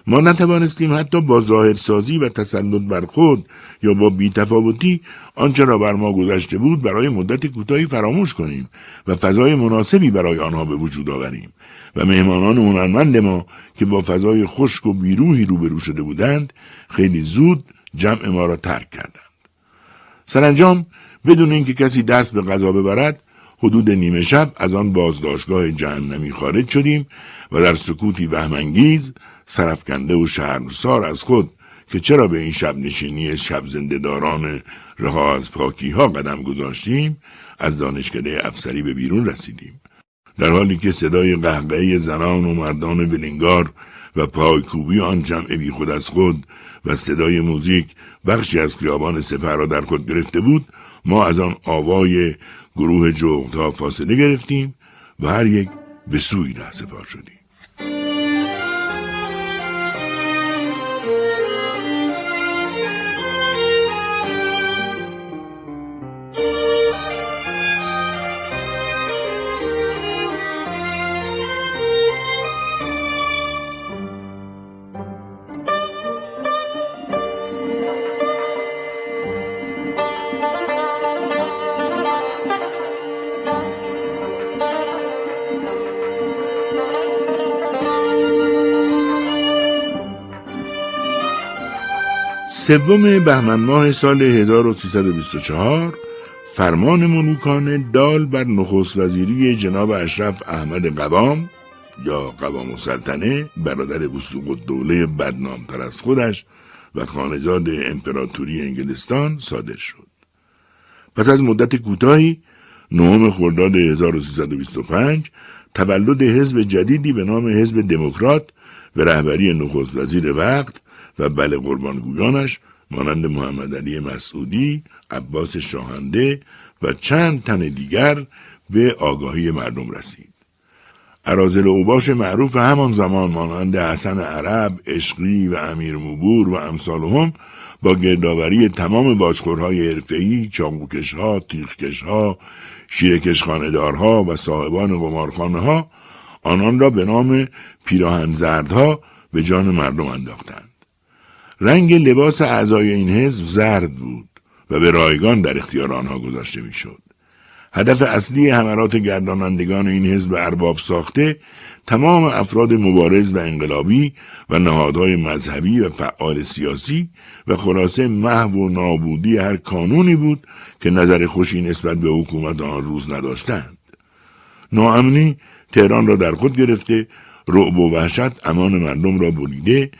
ما نتوانستیم حتی با ظاهرسازی و تسلط بر خود یا با بیتفاوتی آنچه را بر ما گذشته بود برای مدت کوتاهی فراموش کنیم و فضای مناسبی برای آنها به وجود آوریم و مهمانان هنرمند ما که با فضای خشک و بیروهی روبرو شده بودند خیلی زود جمع ما را ترک کردند. سرانجام بدون اینکه کسی دست به غذا ببرد حدود نیمه شب از آن بازداشتگاه جهنمی خارج شدیم و در سکوتی وهمانگیز سرفکنده و شرمسار از خود که چرا به این شب نشینی شب زندهداران رها از پاکی ها قدم گذاشتیم از دانشکده افسری به بیرون رسیدیم. در حالی که صدای قهقهه زنان و مردان ولینگار و پایکوبی آن جمع بی خود از خود و صدای موزیک بخشی از خیابان سپر را در خود گرفته بود ما از آن آوای گروه جغتا فاصله گرفتیم و هر یک به سوی ره سپار شدیم. سوم بهمن ماه سال 1324 فرمان ملوکانه دال بر نخست وزیری جناب اشرف احمد قوام یا قوام السلطنه برادر وسوق الدوله بدنامتر از خودش و خانزاد امپراتوری انگلستان صادر شد. پس از مدت کوتاهی نهم خرداد 1325 تولد حزب جدیدی به نام حزب دموکرات به رهبری نخست وزیر وقت و بله قربانگویانش مانند محمد علی مسعودی، عباس شاهنده و چند تن دیگر به آگاهی مردم رسید. عرازل اوباش معروف همان زمان مانند حسن عرب، عشقی و امیر موبور و امثالهم با گردآوری تمام باشخورهای حرفه‌ای، چاقوکشها، تیغکشها، شیرکشخانهدارها و صاحبان قمارخانه ها آنان را به نام پیراهن زردها به جان مردم انداختند. رنگ لباس اعضای این حزب زرد بود و به رایگان در اختیار آنها گذاشته می‌شد. هدف اصلی حملات گردانندگان این حزب ارباب ساخته تمام افراد مبارز و انقلابی و نهادهای مذهبی و فعال سیاسی و خلاصه محو و نابودی هر کانونی بود که نظر خوشی نسبت به حکومت آن روز نداشتند. ناامنی تهران را در خود گرفته رعب و وحشت امان مردم را بریده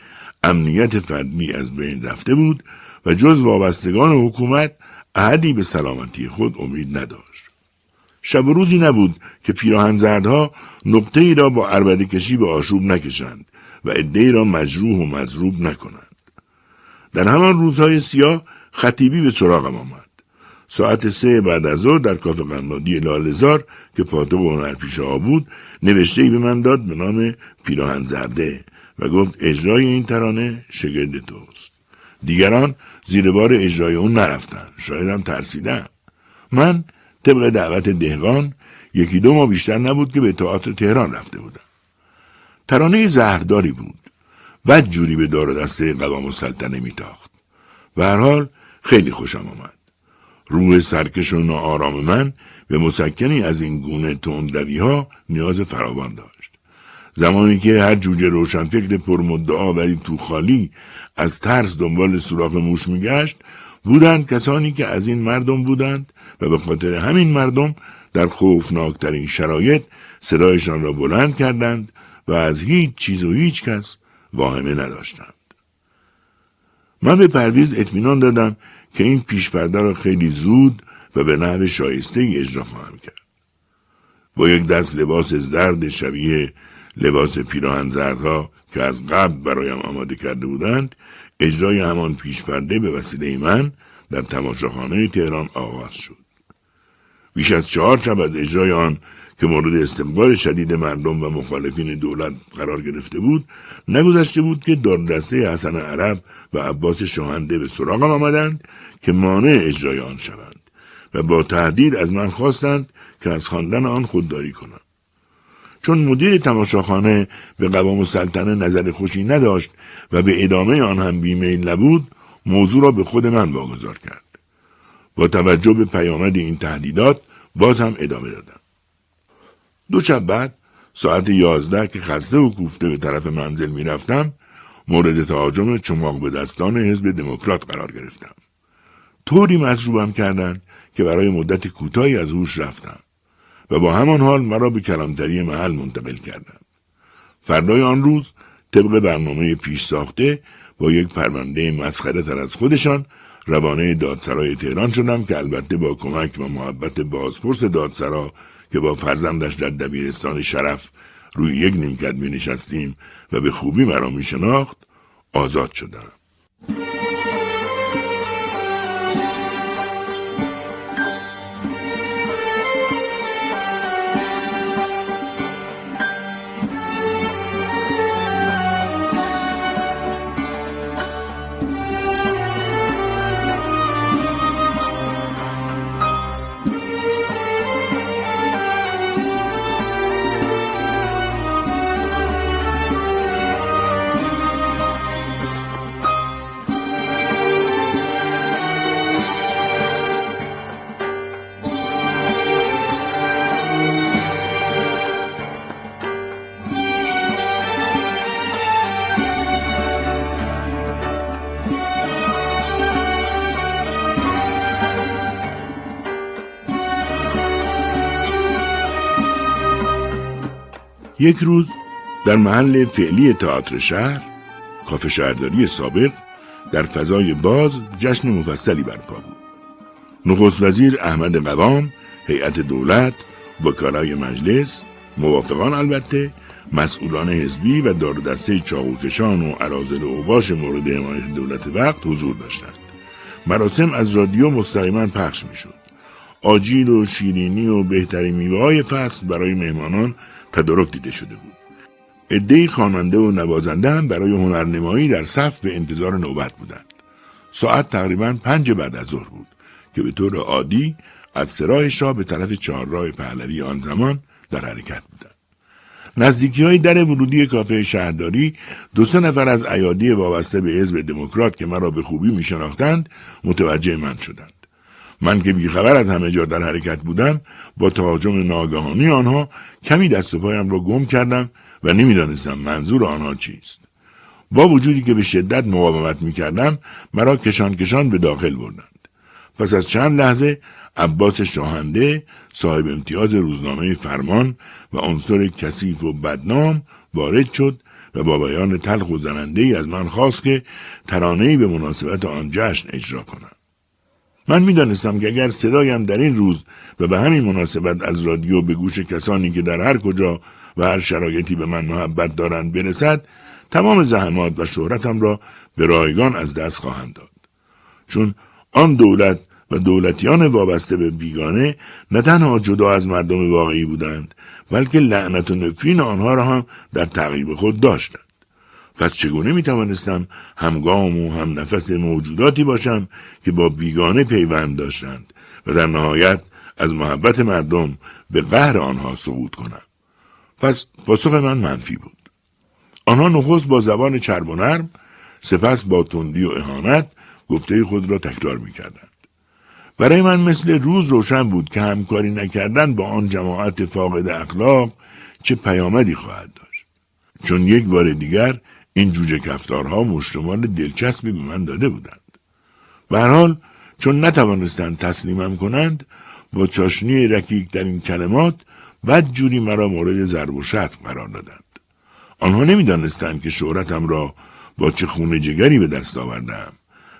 امنیت فردی از بین رفته بود و جز وابستگان حکومت احدی به سلامتی خود امید نداشت. شب و روزی نبود که پیراهنزردها نقطه ای را با عربده کشی به آشوب نکشند و عده را مجروح و مضروب نکنند. در همان روزهای سیاه خطیبی به سراغم آمد. ساعت سه بعد از ظهر در کافه قنادی لالزار که پاتو و هنرپیشه ها بود نوشته ای به من داد به نام پیراهن زرده و گفت اجرای این ترانه شگرد توست. دیگران زیر بار اجرای اون نرفتن. شایدم ترسیدن. من طبق دعوت دهقان یکی دو ماه بیشتر نبود که به تئاتر تهران رفته بودم. ترانه زهرداری بود بد جوری به دار دسته قوام السلطنه میتاخت. به هر حال خیلی خوشم آمد. روح سرکش و ناآرام من به مسکنی از این گونه تندروی ها نیاز فراوان داشت. زمانی که هر جوجه روشنفکر پرمدعا ولی تو خالی از ترس دنبال سوراخ موش میگشت بودند کسانی که از این مردم بودند و به خاطر همین مردم در خوفناکترین شرایط صدایشان را بلند کردند و از هیچ چیز و هیچ کس واهمه نداشتند. من به پرویز اطمینان دادم که این پیشپرده را خیلی زود و به نحو شایسته ای اجرا خواهم کرد. با یک دست لباس زرد شبیه لباس پیراهن زردها که از قبل برایم آماده کرده بودند اجرای همان پیشپرده به وسیله من در تماشاخانه تهران آغاز شد. بیش از چهار شب از اجرای آن که مورد استقبال شدید مردم و مخالفین دولت قرار گرفته بود نگذشته بود که دسته حسن عرب و عباس شاهنده به سراغم آمدند که مانع اجرای آن شوند و با تهدید از من خواستند که از خواندن آن خودداری کنم چون مدیر تماشاخانه به قوام سلطنه نظر خوشی نداشت و به ادامه آن هم بیمیل نبود موضوع را به خود من واگذار کرد. با توجه به پیامد این تهدیدات باز هم ادامه دادم. دو شب بعد ساعت یازده که خسته و کوفته به طرف منزل می‌رفتم مورد تهاجم چماق به دستان حزب دموکرات قرار گرفتم. طوری مجروبم کردند که برای مدت کوتاهی از هوش رفتم. و با همان حال مرا به کلانتری محل منتقل کردند فردای آن روز طبق برنامه پیش ساخته با یک پرونده مسخره تر از خودشان روانه دادسرای تهران شدم که البته با کمک و محبت بازپرس دادسرا که با فرزندش در دبیرستان شرف روی یک نیمکت می نشستیم و به خوبی مرا می شناخت آزاد شدم. یک روز در محل فعلی تئاتر شهر کافه شهرداری سابق در فضای باز جشن مفصلی برپا بود. نخست وزیر احمد قوام هیئت دولت وکلای مجلس موافقان البته مسئولان حزبی و دار دسته چاقوکشان و عرازل و اوباش مورد حمایت دولت وقت حضور داشتند. مراسم از رادیو مستقیما پخش می‌شد. آجیل و شیرینی و بهترین میوه های فصل برای مهمانان تدارک دیده شده بود. عدهای خواننده و نوازنده هم برای هنرنمایی در صف به انتظار نوبت بودند. ساعت تقریبا پنج بعد از ظهر بود که به طور عادی از سرای شاه به طرف چهارراه پهلوی آن زمان در حرکت بودند. نزدیکی های در ورودی کافه شهرداری دو سه نفر از ایادی وابسته به حزب دموکرات که مرا به خوبی می شناختند متوجه من شدند. من که بیخبر از همه جا در حرکت بودم با تهاجم ناگهانی آنها کمی دست پایم را گم کردم و نمی‌دانستم منظور آنها چیست. با وجودی که به شدت مقاومت می‌کردم مرا کشان کشان به داخل بردند. پس از چند لحظه عباس شاهنده صاحب امتیاز روزنامه فرمان و عنصر کثیف و بدنام وارد شد و با بیان تلخ و زننده ای از من خواست که ترانه‌ای به مناسبت آن جشن اجرا کنم. من می‌دانستم که اگر صدایم در این روز و به همین مناسبت از رادیو به گوش کسانی که در هر کجا و هر شرایطی به من محبت دارند برسد تمام زحمات و شهرتم را به رایگان از دست خواهند داد. چون آن دولت و دولتیان وابسته به بیگانه نه تنها جدا از مردم واقعی بودند بلکه لعنت و نفرین آنها را هم در تعقیب خود داشتند. پس چگونه می توانستم همگام و هم نفس موجوداتی باشم که با بیگانه پیوند داشتند و در نهایت از محبت مردم به قهر آنها سقوط کنم. پس پاسخ من منفی بود. آنها نخست با زبان چرب و نرم سپس با تندی و اهانت گفته خود را تکرار می کردند. برای من مثل روز روشن بود که همکاری نکردن با آن جماعت فاقد اخلاق چه پیامدی خواهد داشت. چون یک بار دیگر این جوجه کفتارها مشتمال دلچسبی به من داده بودند. حال چون نتوانستند تسلیمم کنند با چاشنی رکیک در این کلمات بد جوری مرا مورد ضرب و شتم قرار دادند. آنها نمی‌دانستند که شهرتم را با چه خونه جگری به دست آوردم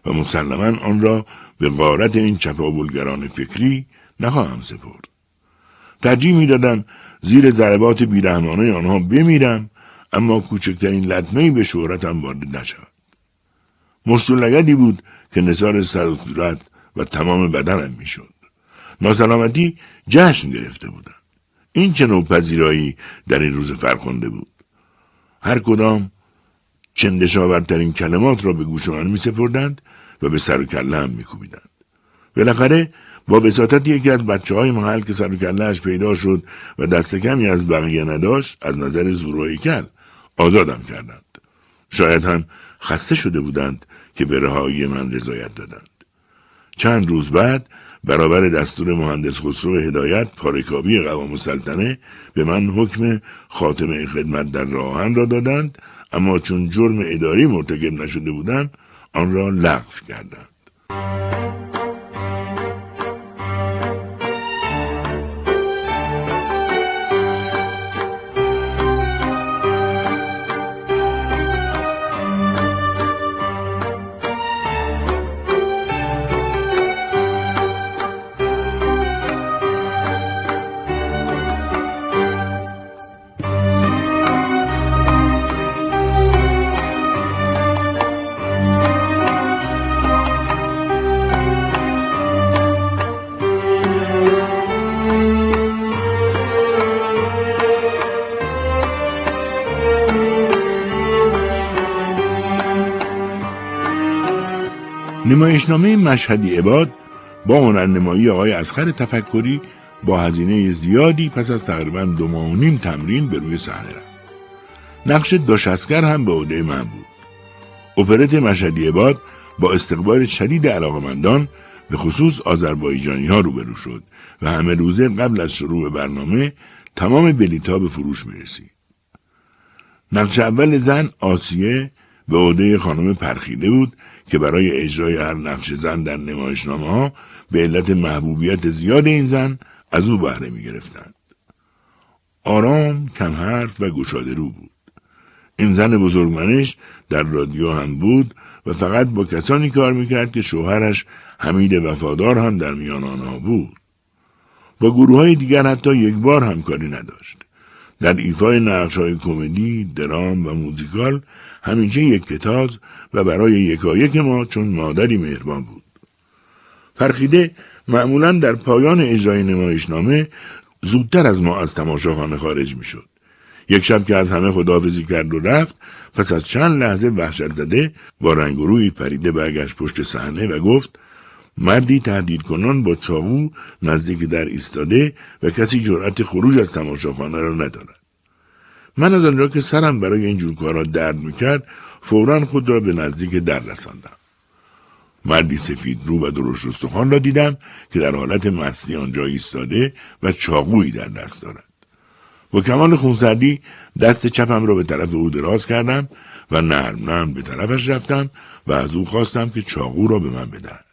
و مسلما آن را به غارت این چپاولگران فکری نخواهم سپرد. ترجیح می‌دادم زیر ضربات بیرحمانه آنها بمیرم اما کوچکترین لطمهای به شهرتم وارد نشود. مشت بود که نصار سر و و تمام بدنم می‌شد. ناسلامتی جشن گرفته بودم. این چه نوع پذیرایی در این روز فرخنده بود. هر کدام چندشاورترین کلمات را به گوش من می سپردند و به سر و کله هم می کوبیدند. بالاخره با وساطت یکی از بچه های محل که سر و کلهش پیدا شد و دست کمی از بقیه نداشت از نظر زورایی کل آزادم کردند. شاید هم خسته شده بودند که به رهایی من رضایت دادند. چند روز بعد برابر دستور مهندس خسرو هدایت پارکابی قوام السلطنه به من حکم خاتمه خدمت در راهن را دادند اما چون جرم اداری مرتکب نشده بودم آن را لغو کردند نمایشنامه مشهدی عباد با هنرنمایی آقای اسخر تفکری با هزینه زیادی پس از تقریبا دو ماه و نیم تمرین به روی صحنه رفت. نقش داشسکر هم به عهده من بود. اپرت مشهدی عباد با استقبال شدید علاقمندان به خصوص آذربایجانی ها روبرو شد و همه روزه قبل از شروع برنامه تمام بلیت به فروش می رسید. نقش اول زن آسیه به عهده خانم پرخیده بود که برای اجرای هر نقش زن در نمایشنامه ها به علت محبوبیت زیاد این زن از او بهره می گرفتند. آرام، کم حرف و گشاده رو بود. این زن بزرگمنش در رادیو هم بود و فقط با کسانی کار می‌کرد که شوهرش حمید وفادار هم در میان آنها بود. با گروه های دیگر حتی یک بار همکاری نداشت. در ایفای نقش های کمدی، درام و موزیکال همیشه یک کتاز و برای یکایک ما چون مادری مهربان بود. فرخیده معمولا در پایان اجرای نمایشنامه زودتر از ما از تماشاخانه خارج می شد. یک شب که از همه خداحافظی کرد و رفت پس از چند لحظه وحشت زده با رنگ روی پریده برگشت پشت صحنه و گفت مردی تهدید کنان با چاقو نزدیک در ایستاده و کسی جرأت خروج از تماشاخانه را ندارد. من از آنجا که سرم برای این جور کارا درد می‌کرد فورا خود را به نزدیک در رساندم. مردی سفید رو و درشت استخوان را دیدم که در حالت مستی آنجا ایستاده و چاقویی در دست دارد. با کمال خونسردی دست چپم را به طرف او دراز کردم و نرم نرم به طرفش رفتم و از او خواستم که چاقو را به من بدهد.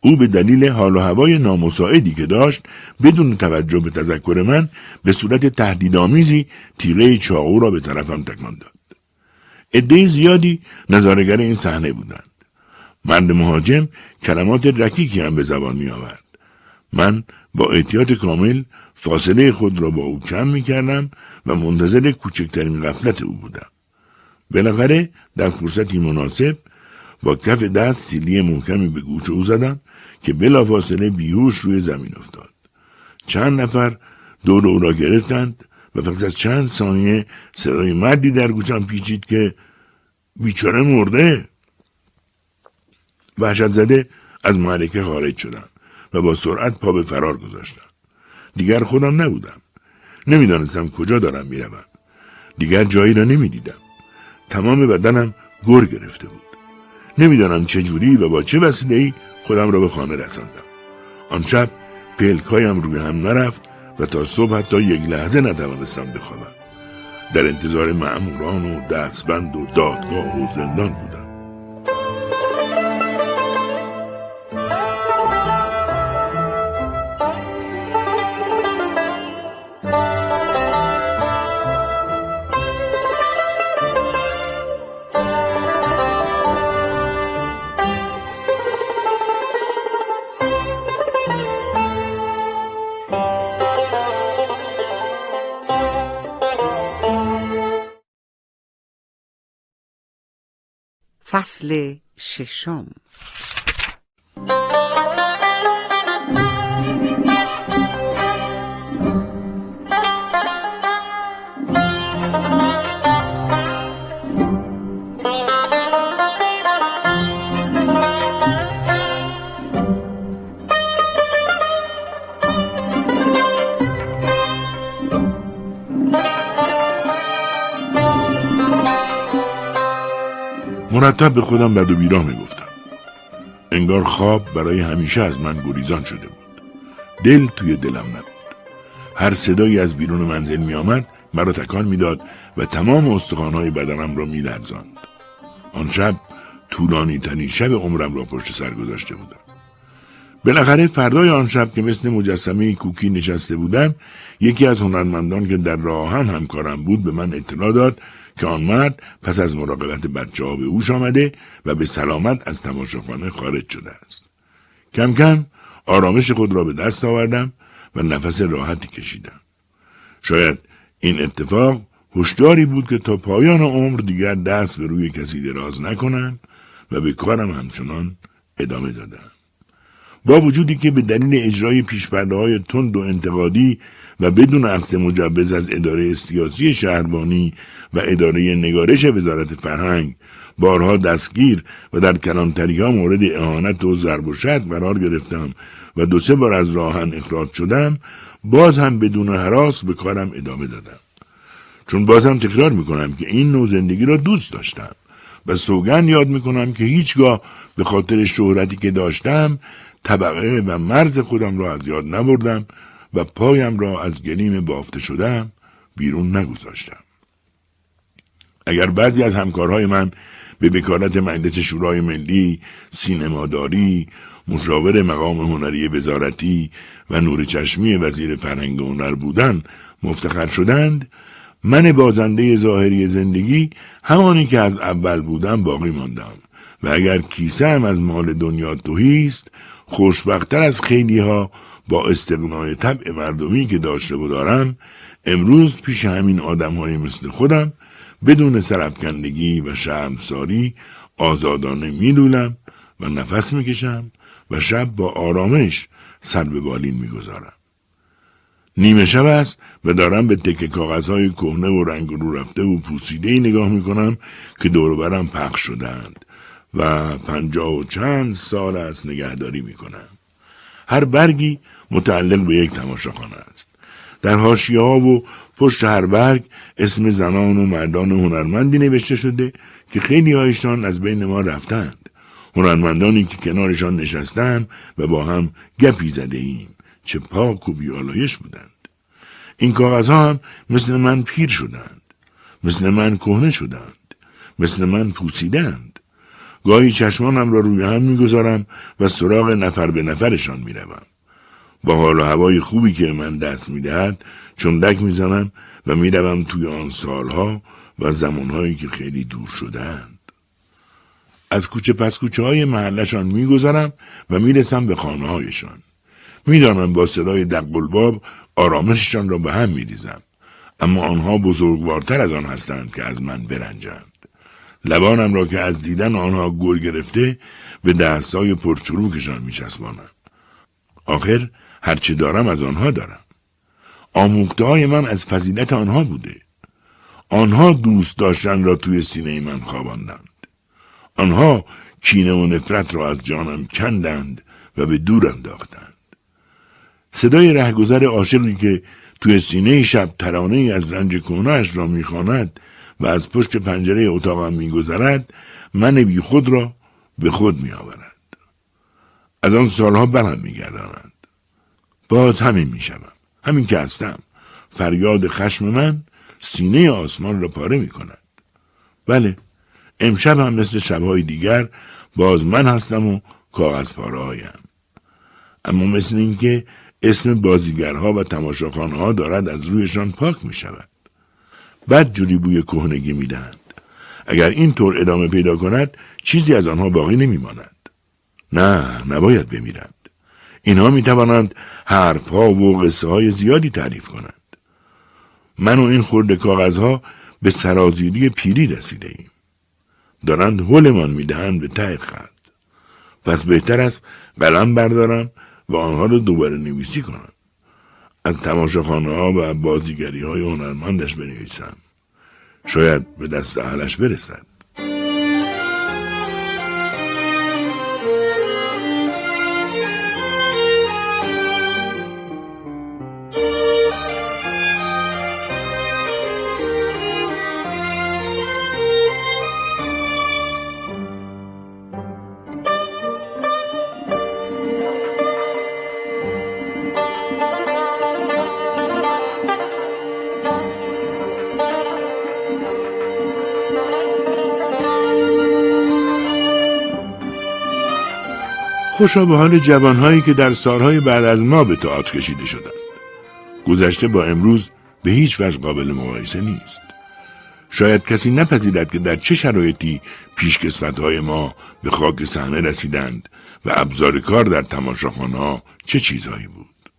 او به دلیل حال و هوای نامساعدی که داشت بدون توجه به تذکر من به صورت تهدیدآمیزی تیغه چاقو را به طرفم تکان داد. عده زیادی نظارگر این صحنه بودند. مرد مهاجم کلمات رکیکی هم به زبان می آورد من با احتیاط کامل فاصله خود را با او کم می کردم و منتظر کوچکترین غفلت او بودم. بالاخره در فرصتی مناسب با کف دست سیلی محکمی به گوش او زدم که بلافاصله بیهوش روی زمین افتاد. چند نفر دور او را گرفتند و پس از چند ثانیه صدای مردی در گوشم پیچید که بیچاره مرده. وحشت زده از معرکه خارج شدم و با سرعت پا به فرار گذاشتم دیگر خودم نبودم. نمی‌دانستم کجا دارم می‌روم. دیگر جایی را نمی‌دیدم. تمام بدنم گر گرفته بود. نمی‌دانم چجوری و با چه وسیله‌ای خودم را به خانه رساندم. آن شب پلکایم روی هم نرفت و تا صبح حتی یک لحظه نتوانستم بخوابم. در انتظار معموران و دستبند و دادگاه و زندان بودم. فصل ششم. مرتب به خودم بد و بیراه می‌گفتم. انگار خواب برای همیشه از من گریزان شده بود. دل توی دلم نبود. هر صدایی از بیرون منزل می آمد مرا تکان می‌داد و تمام استخوانهای بدنم را می لرزاند. آن شب طولانی ترین شب عمرم را پشت سر گذاشته بودم. بالاخره فردای آن شب که مثل مجسمه کوکی نشسته بودم یکی از هنرمندان که در راه هم همکارم بود به من اطلاع داد که آن مرد پس از مراقبت بچه ها به اوش آمده و به سلامت از تماشاخانه خارج شده است. کم کم آرامش خود را به دست آوردم و نفس راحتی کشیدم. شاید این اتفاق هشداری بود که تا پایان عمر دیگر دست به روی کسی دراز نکنم و به کارم همچنان ادامه دادم. با وجودی که به دلیل اجرای پیشپرده های تند و انتقادی و بدون عقص مجوز از اداره سیاسی شهربانی و اداره نگارش وزارت فرهنگ بارها دستگیر و در کلانتری ها مورد اهانت و ضرب و قرار گرفتم و دو سه بار از راهن اخراج شدم باز هم بدون حراس به کارم ادامه دادم. چون بازم تکرار می‌کنم که این نوع زندگی را دوست داشتم و سوگن یاد می‌کنم که هیچگاه به خاطر شهرتی که داشتم طبقه و مرز خودم را از یاد نبردم و پایم را از گلیم بافته شدم بیرون نگذاشتم. اگر بعضی از همکارهای من به بکارت مجلس شورای ملی، سینماداری، مشاور مقام هنری وزارتی و نور چشمی وزیر فرهنگ هنر بودن مفتخر شدند من بازنده ظاهری زندگی همانی که از اول بودم باقی ماندم و اگر کیسه از مال دنیا توهی است خوشبختتر از خیلی ها با استقنای طبع مردمی که داشته و دارم امروز پیش همین آدم های مثل خودم بدون سرفکندگی و شرمساری آزادانه میدولم و نفس می‌کشم و شب با آرامش سر به بالین می‌گذارم. نیمه شب است و دارم به تکه کاغذهای کهنه و رنگ رو رفته و پوسیده نگاه می‌کنم که دور برم پخش شدند و پنجاه و چند سال است نگهداری می‌کنم. هر برگی متعلق به یک تماشاخانه است. در حاشیه ها و پشت هر برگ اسم زنان و مردان هنرمندی نوشته شده که خیلی هایشان از بین ما رفتند. هنرمندانی که کنارشان نشستن و با هم گپی زده ایم. چه پاک و بیالایش بودند. این کاغذها هم مثل من پیر شدند. مثل من کهنه شدند. مثل من پوسیدند. گاهی چشمانم را روی هم می‌گذارم و سراغ نفر به نفرشان می‌روم. با حال و هوای خوبی که من دست می‌دهد چندک می‌زنم و می‌روم توی آن سالها و زمانهایی که خیلی دور شدهاند. از کوچه پس کوچه های محلشان میگذرم و می‌رسم به خانه هایشان. می‌دانم با صدای دقلباب آرامششان را به هم میریزم. اما آنها بزرگوارتر از آن هستند که از من برنجند. لبانم را که از دیدن آنها گل گرفته به دستای پرچروکشان میچسبانم. آخر هرچه دارم از آنها دارم. آموخته های من از فضیلت آنها بوده. آنها دوست داشتن را توی سینه من خواباندند. آنها کینه و نفرت را از جانم کندند و به دور انداختند. صدای رهگذر عاشقی که توی سینه شب ترانه از رنج کنهش را می‌خواند و از پشت پنجره اتاقم میگذرد من بی خود را به خود می آورد. از آن سالها برم می گرداند. باز همین می شدم. همین که هستم. فریاد خشم من سینه آسمان را پاره می کند. بله امشب هم مثل شبهای دیگر باز من هستم و کاغذ پاره هایم. اما مثل اینکه اسم بازیگرها و تماشاخانه دارد از رویشان پاک می شود. بد جوری بوی کهنگی می دهند. اگر این طور ادامه پیدا کند چیزی از آنها باقی نمی ماند. نه نباید بمیرند. اینها می توانند حرفها و قصه های زیادی تعریف کنند. من و این خورده کاغذها به سرازیری پیری رسیده ایم. دارند حلمان می‌دهند به ته خط. پس بهتر است قلم بردارم و آنها را دوباره نویسی کنم. از تماشاخانه ها و بازیگری های هنرمندش بنویسم. شاید به دست اهلش برسد. خوشا به حال جوانهایی که در سالهای بعد از ما به تئاتر کشیده شدند. گذشته با امروز به هیچ وجه قابل مقایسه نیست. شاید کسی نپذیرد که در چه شرایطی پیشکسوتهای ما به خاک صحنه رسیدند و ابزار کار در تماشاخانه چه چیزهایی بود.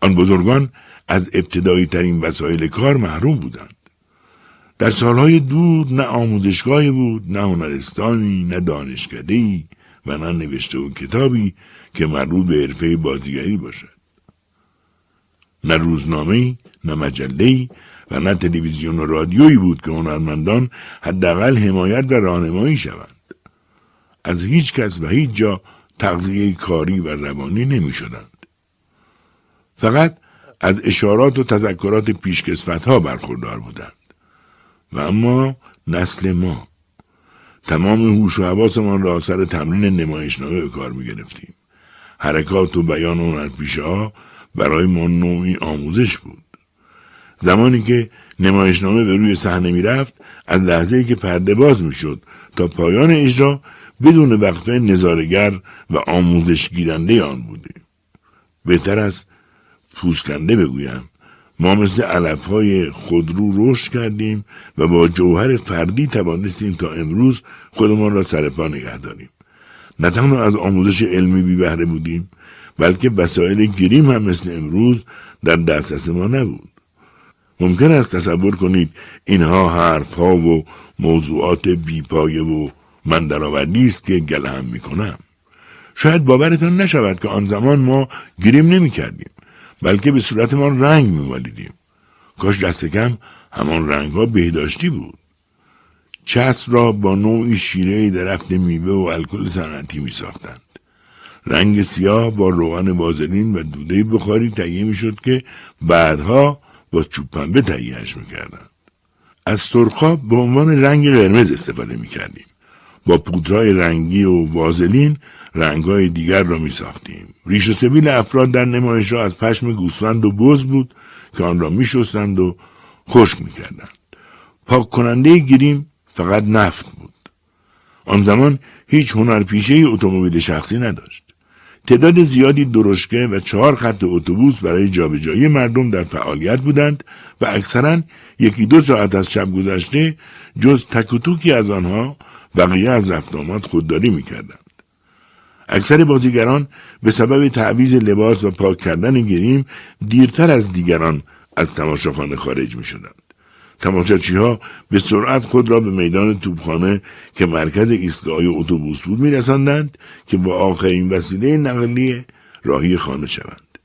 آن بزرگان از ابتدایی ترین وسایل کار محروم بودند. در سالهای دور نه آموزشگاهی بود، نه هنرستانی، نه دانشکدهی، و نه نوشته و کتابی که مربوط به حرفه بازیگری باشد. نه روزنامه نه مجله و نه تلویزیون و رادیویی بود که هنرمندان حداقل حمایت و راهنمایی شوند. از هیچ کس و هیچ جا تغذیه کاری و روانی نمی شدند. فقط از اشارات و تذکرات پیشکسفت ها برخوردار بودند. و اما نسل ما تمام هوش و حواسمان را سر تمرین نمایشنامه به کار می گرفتیم. حرکات و بیان هنرپیشه ها برای ما نوعی آموزش بود. زمانی که نمایشنامه به روی صحنه می رفت از لحظه که پرده باز می شد تا پایان اجرا بدون وقفه نظارگر و آموزش گیرنده آن بودیم. بهتر است پوسکنده بگویم ما مثل علف های خودرو رشد کردیم و با جوهر فردی توانستیم تا امروز خودمان را سر پا نگه داریم. نه تنها از آموزش علمی بی بهره بودیم بلکه وسایل گریم هم مثل امروز در دسترس ما نبود. ممکن است تصور کنید اینها حرف ها و موضوعات بیپایه و من درآوردی است که گله می کنم. شاید باورتان نشود که آن زمان ما گریم نمی کردیم. بلکه به صورتمان رنگ میمالیدیم کاش دست کم همان رنگ ها بهداشتی بود چسب را با نوعی شیره درخت میوه و الکل صنعتی می ساختند. رنگ سیاه با روغن وازلین و دوده بخاری تهیه می شد که بعدها با چوب پنبه تهیهش می کردند. از سرخاب به عنوان رنگ قرمز استفاده می کردیم. با پودرای رنگی و وازلین رنگهای دیگر را می ساختیم. ریش و سبیل افراد در نمایش را از پشم گوسفند و بز بود که آن را می شستند و خشک می کردند. پاک کننده گیریم فقط نفت بود. آن زمان هیچ هنرپیشه اتومبیل شخصی نداشت. تعداد زیادی درشکه و چهار خط اتوبوس برای جابجایی مردم در فعالیت بودند و اکثرا یکی دو ساعت از شب گذشته جز تک از آنها بقیه از رفت آمد خودداری می‌کردند. اکثر بازیگران به سبب تعویز لباس و پاک کردن گریم دیرتر از دیگران از تماشاخانه خارج می شدند. تماشاچی ها به سرعت خود را به میدان توپخانه که مرکز ایستگاه اتوبوس بود میرساندند که با آخرین وسیله نقلیه راهی خانه شوند.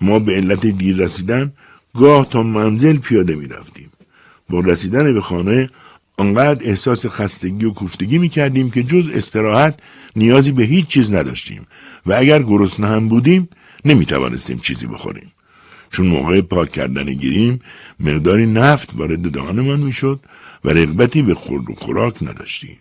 ما به علت دیر رسیدن گاه تا منزل پیاده می رفتیم. با رسیدن به خانه آنقدر احساس خستگی و کوفتگی می کردیم که جز استراحت نیازی به هیچ چیز نداشتیم و اگر گرسنه هم بودیم نمی توانستیم چیزی بخوریم. چون موقع پاک کردن گیریم مقداری نفت وارد دهانمان شد و رغبتی به خورد و خوراک نداشتیم.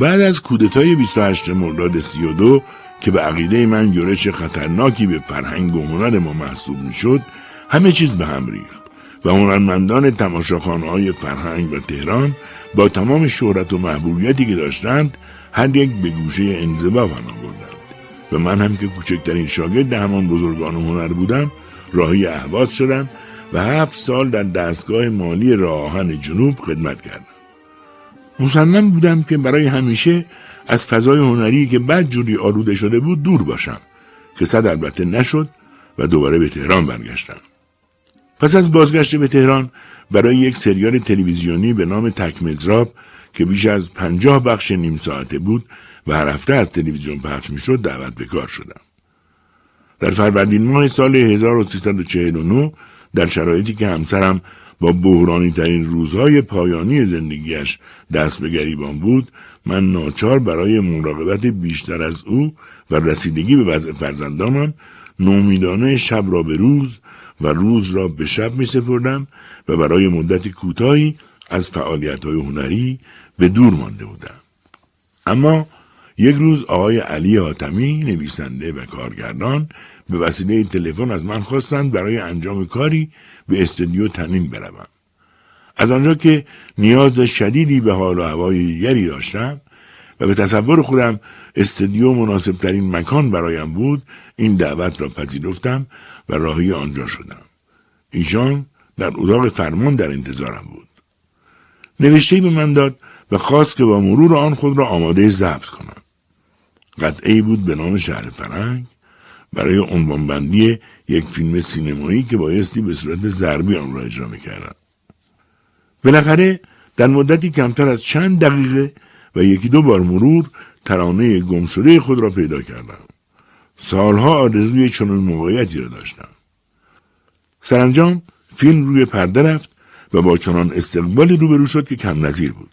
بعد از کودتای 28 مرداد 32 که به عقیده من یورش خطرناکی به فرهنگ و هنر ما محسوب می‌شد همه چیز به هم ریخت و هنرمندان تماشاخانه های فرهنگ و تهران با تمام شهرت و محبوبیتی که داشتند هر یک به گوشه انزوا پناه بردند و من هم که کوچکترین شاگرد همان بزرگان هنر بودم راهی اهواز شدم و هفت سال در دستگاه مالی راهن جنوب خدمت کردم. مصمم بودم که برای همیشه از فضای هنری که بد جوری آلوده شده بود دور باشم که صد البته نشد و دوباره به تهران برگشتم. پس از بازگشت به تهران برای یک سریال تلویزیونی به نام تکمزراب که بیش از پنجاه بخش نیم ساعته بود و هر هفته از تلویزیون پخش می‌شد دعوت به کار شدم. در فروردین ماه سال 1349 در شرایطی که همسرم با بحرانی ترین روزهای پایانی زندگیش دست به گریبان بود من ناچار برای مراقبت بیشتر از او و رسیدگی به وضع فرزندانم نومیدانه شب را به روز و روز را به شب می سپردم و برای مدت کوتاهی از فعالیت های هنری به دور مانده بودم. اما یک روز آقای علی حاتمی نویسنده و کارگردان به وسیله تلفن از من خواستند برای انجام کاری به استودیو تنین بروم. از آنجا که نیاز شدیدی به حال و هوای دیگری داشتم و به تصور خودم استودیو مناسب ترین مکان برایم بود این دعوت را پذیرفتم و راهی آنجا شدم. ایشان در اتاق فرمان در انتظارم بود. نوشته به من داد و خواست که با مرور آن خود را آماده ضبط کنم. قطعه بود به نام شهر فرنگ برای عنوانبندی یک فیلم سینمایی که بایستی به صورت ضربی آن را اجرا می‌کردم. بالاخره در مدتی کمتر از چند دقیقه و یکی دو بار مرور ترانه گمشده خود را پیدا کردم. سالها آرزوی چنین موقعیتی را داشتم. سرانجام فیلم روی پرده رفت و با چنان استقبالی روبرو شد که کم نظیر بود.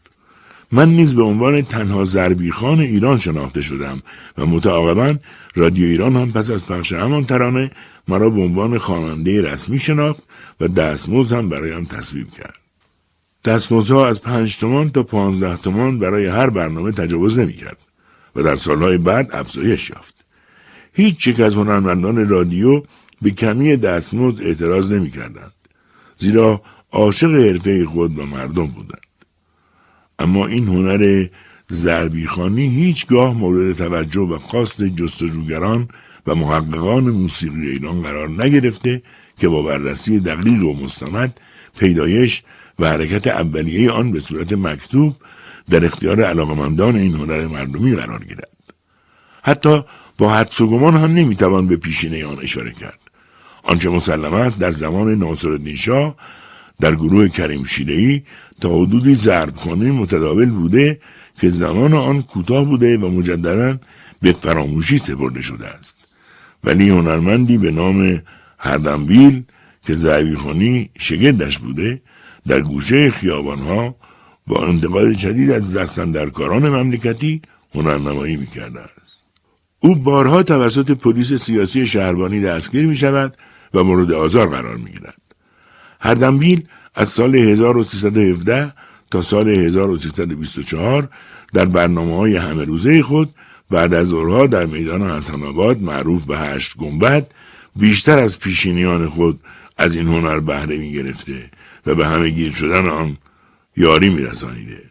من نیز به عنوان تنها زربیخان ایران شناخته شدم و متعاقبا رادیو ایران هم پس از پخش همان ترانه مرا به عنوان خواننده رسمی شناخت و دستمزد هم برایم تصویب کرد. دستمزدها از پنج تومان تا پانزده تومان برای هر برنامه تجاوز نمی‌کرد و در سالهای بعد افزایش یافت. هیچ یک از هنرمندان رادیو به کمی دستمزد اعتراض نمی‌کردند زیرا عاشق حرفه خود و مردم بودند. اما این هنر زربیخانی هیچگاه مورد توجه و خواست جستجوگران و محققان موسیقی ایران قرار نگرفته که با بررسی دقیق و مستند پیدایش و حرکت اولیه آن به صورت مکتوب در اختیار علاقمندان این هنر مردمی قرار گیرد. حتی با حدس و گمان هم نمی‌توان به پیشینه آن اشاره کرد. آنچه مسلم است در زمان ناصرالدین شاه در گروه کریم شیرهی تا حدودی ضربخانه متداول بوده که زمان آن کوتاه بوده و مجددا به فراموشی سپرده شده است ولی هنرمندی به نام هردنبیل که زعبیخانی شگردش بوده در گوشه خیابانها با انتقال شدید از دستندرکاران مملکتی هنرنمایی می‌کرده است او بارها توسط پلیس سیاسی شهربانی دستگیر می شود و مورد آزار قرار می گیرد. هردنبیل از سال 1317 تا سال 1324 در برنامه های همه روزه خود بعد از ظهرها در میدان حسن آباد معروف به هشت گنبد بیشتر از پیشینیان خود از این هنر بهره می گرفته و به همه گیر شدن آن یاری می رسانیده.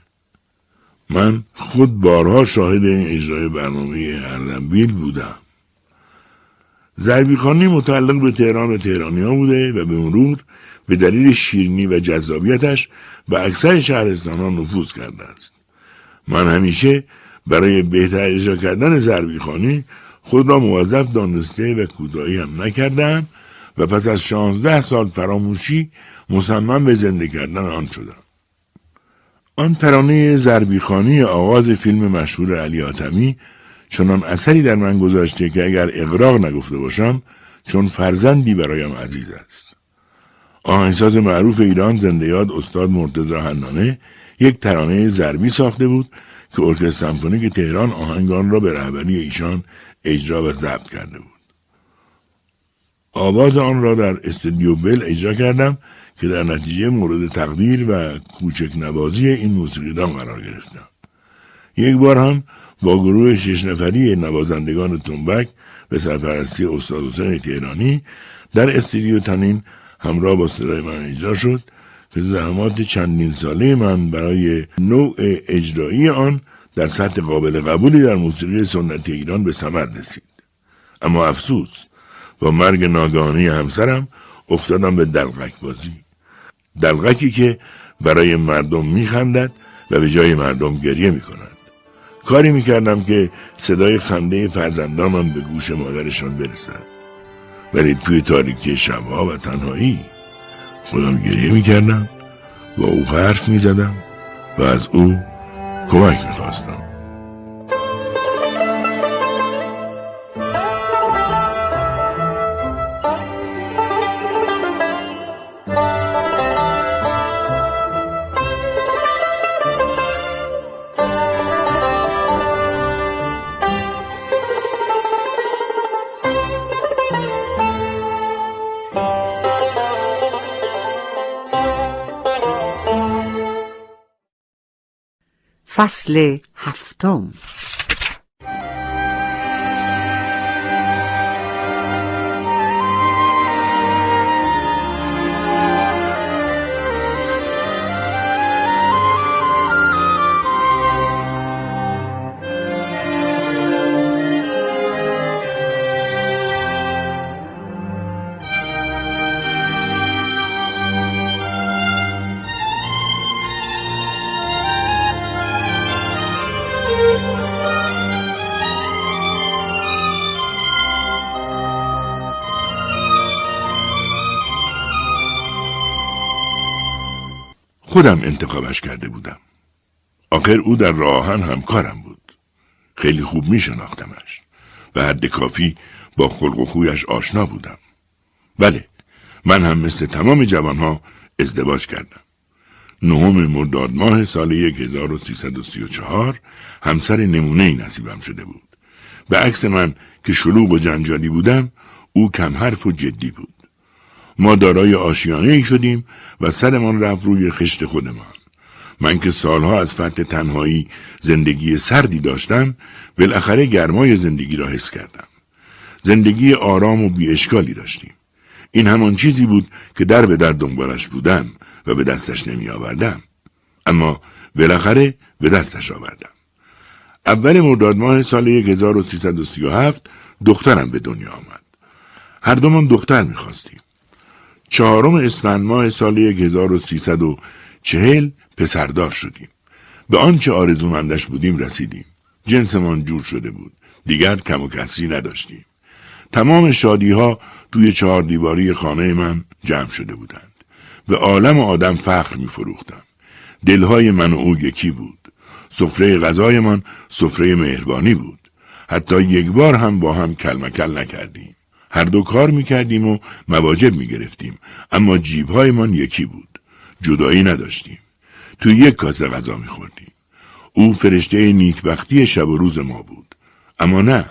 من خود بارها شاهد این اجرای برنامه هردنبیل بودم. زربیخانی متعلق به تهران و تهرانی ها بوده و به مرور به دلیل شیرینی و جذابیتش به اکثر شهرستان ها نفوذ کرده است. من همیشه برای بهتر اجرا کردن زربیخانی خود را موظف دانسته و کوتاهی هم نکردم و پس از شانزده سال فراموشی مصمم به زنده کردن آن شدم. آن ترانه زربیخانی آغاز فیلم مشهور علی آتمی چنان اثری در من گذاشته که اگر اقراق نگفته باشم چون فرزندی برایم عزیز است. آهنگساز معروف ایران زنده یاد استاد مرتضی حنانه یک ترانه ضربی ساخته بود که ارکستر سمفونیک تهران آهنگان را به رهبری ایشان اجرا و ضبط کرده بود. آواز آن را در استودیو بل اجرا کردم که در نتیجه مورد تقدیر و کوچک نوازی این موسیقیدان قرار گرفتم. یک بار هم با گروه شش نفری نوازندگان تنبک به سرپرستی استاد حسین تهرانی در استودیو تنین همراه با صدای من اجرا شد که زحمات چندین ساله من برای نوع اجرایی آن در سطح قابل قبولی در موسیقی سنتی ایران به ثمر رسید اما افسوس با مرگ ناگهانی همسرم افتادم به دلغک بازی دلغکی که برای مردم میخندد و به جای مردم گریه می‌کند. کاری می‌کردم که صدای خنده فرزندانم به گوش مادرشان برسد. ولی توی تاریکی شبها و تنهایی خودم گریه می‌کردم با او حرف می‌زدم و از او کمک می‌خواستم. فصل هفتم. خودم انتخابش کرده بودم. آخر او در راهن همکارم بود. خیلی خوب می شناختمش و حد کافی با خلق و خویش آشنا بودم. بله من هم مثل تمام جوانها ازدواج کردم. نهم مرداد ماه سال 1334 همسر نمونه ای نصیبم شده بود. به عکس من که شلوغ و جنجالی بودم او کم حرف و جدی بود. ما دارای آشیانه ای شدیم و سرمان رفت روی خشت خودمان. من که سالها از فتح تنهایی زندگی سردی داشتم بالاخره گرمای زندگی را حس کردم. زندگی آرام و بیاشکالی داشتیم. این همان چیزی بود که در به در دنبالش بودم و به دستش نمی آوردم. اما بالاخره به دستش آوردم. اول مرداد ماه سال 1337 دخترم به دنیا آمد. هر دومان دختر می‌خواستیم. چهارم اسفند ماه سال 1340 پسردار شدیم. به آنچه آرزومندش بودیم رسیدیم. جنسمان جور شده بود. دیگر کم و کسری نداشتیم. تمام شادی ها توی چهار دیواری خانه من جمع شده بودند. به عالم آدم فخر می فروختم. دلهای من و او یکی بود. سفره غذایمان سفره مهربانی بود. حتی یک بار هم با هم کلمکل نکردیم. هر دو کار می‌کردیم و مواجب می‌گرفتیم. اما جیبهایمان یکی بود. جدایی نداشتیم. تو یک کاسه غذا میخوردیم. او فرشته نیکبختی شب و روز ما بود. اما نه.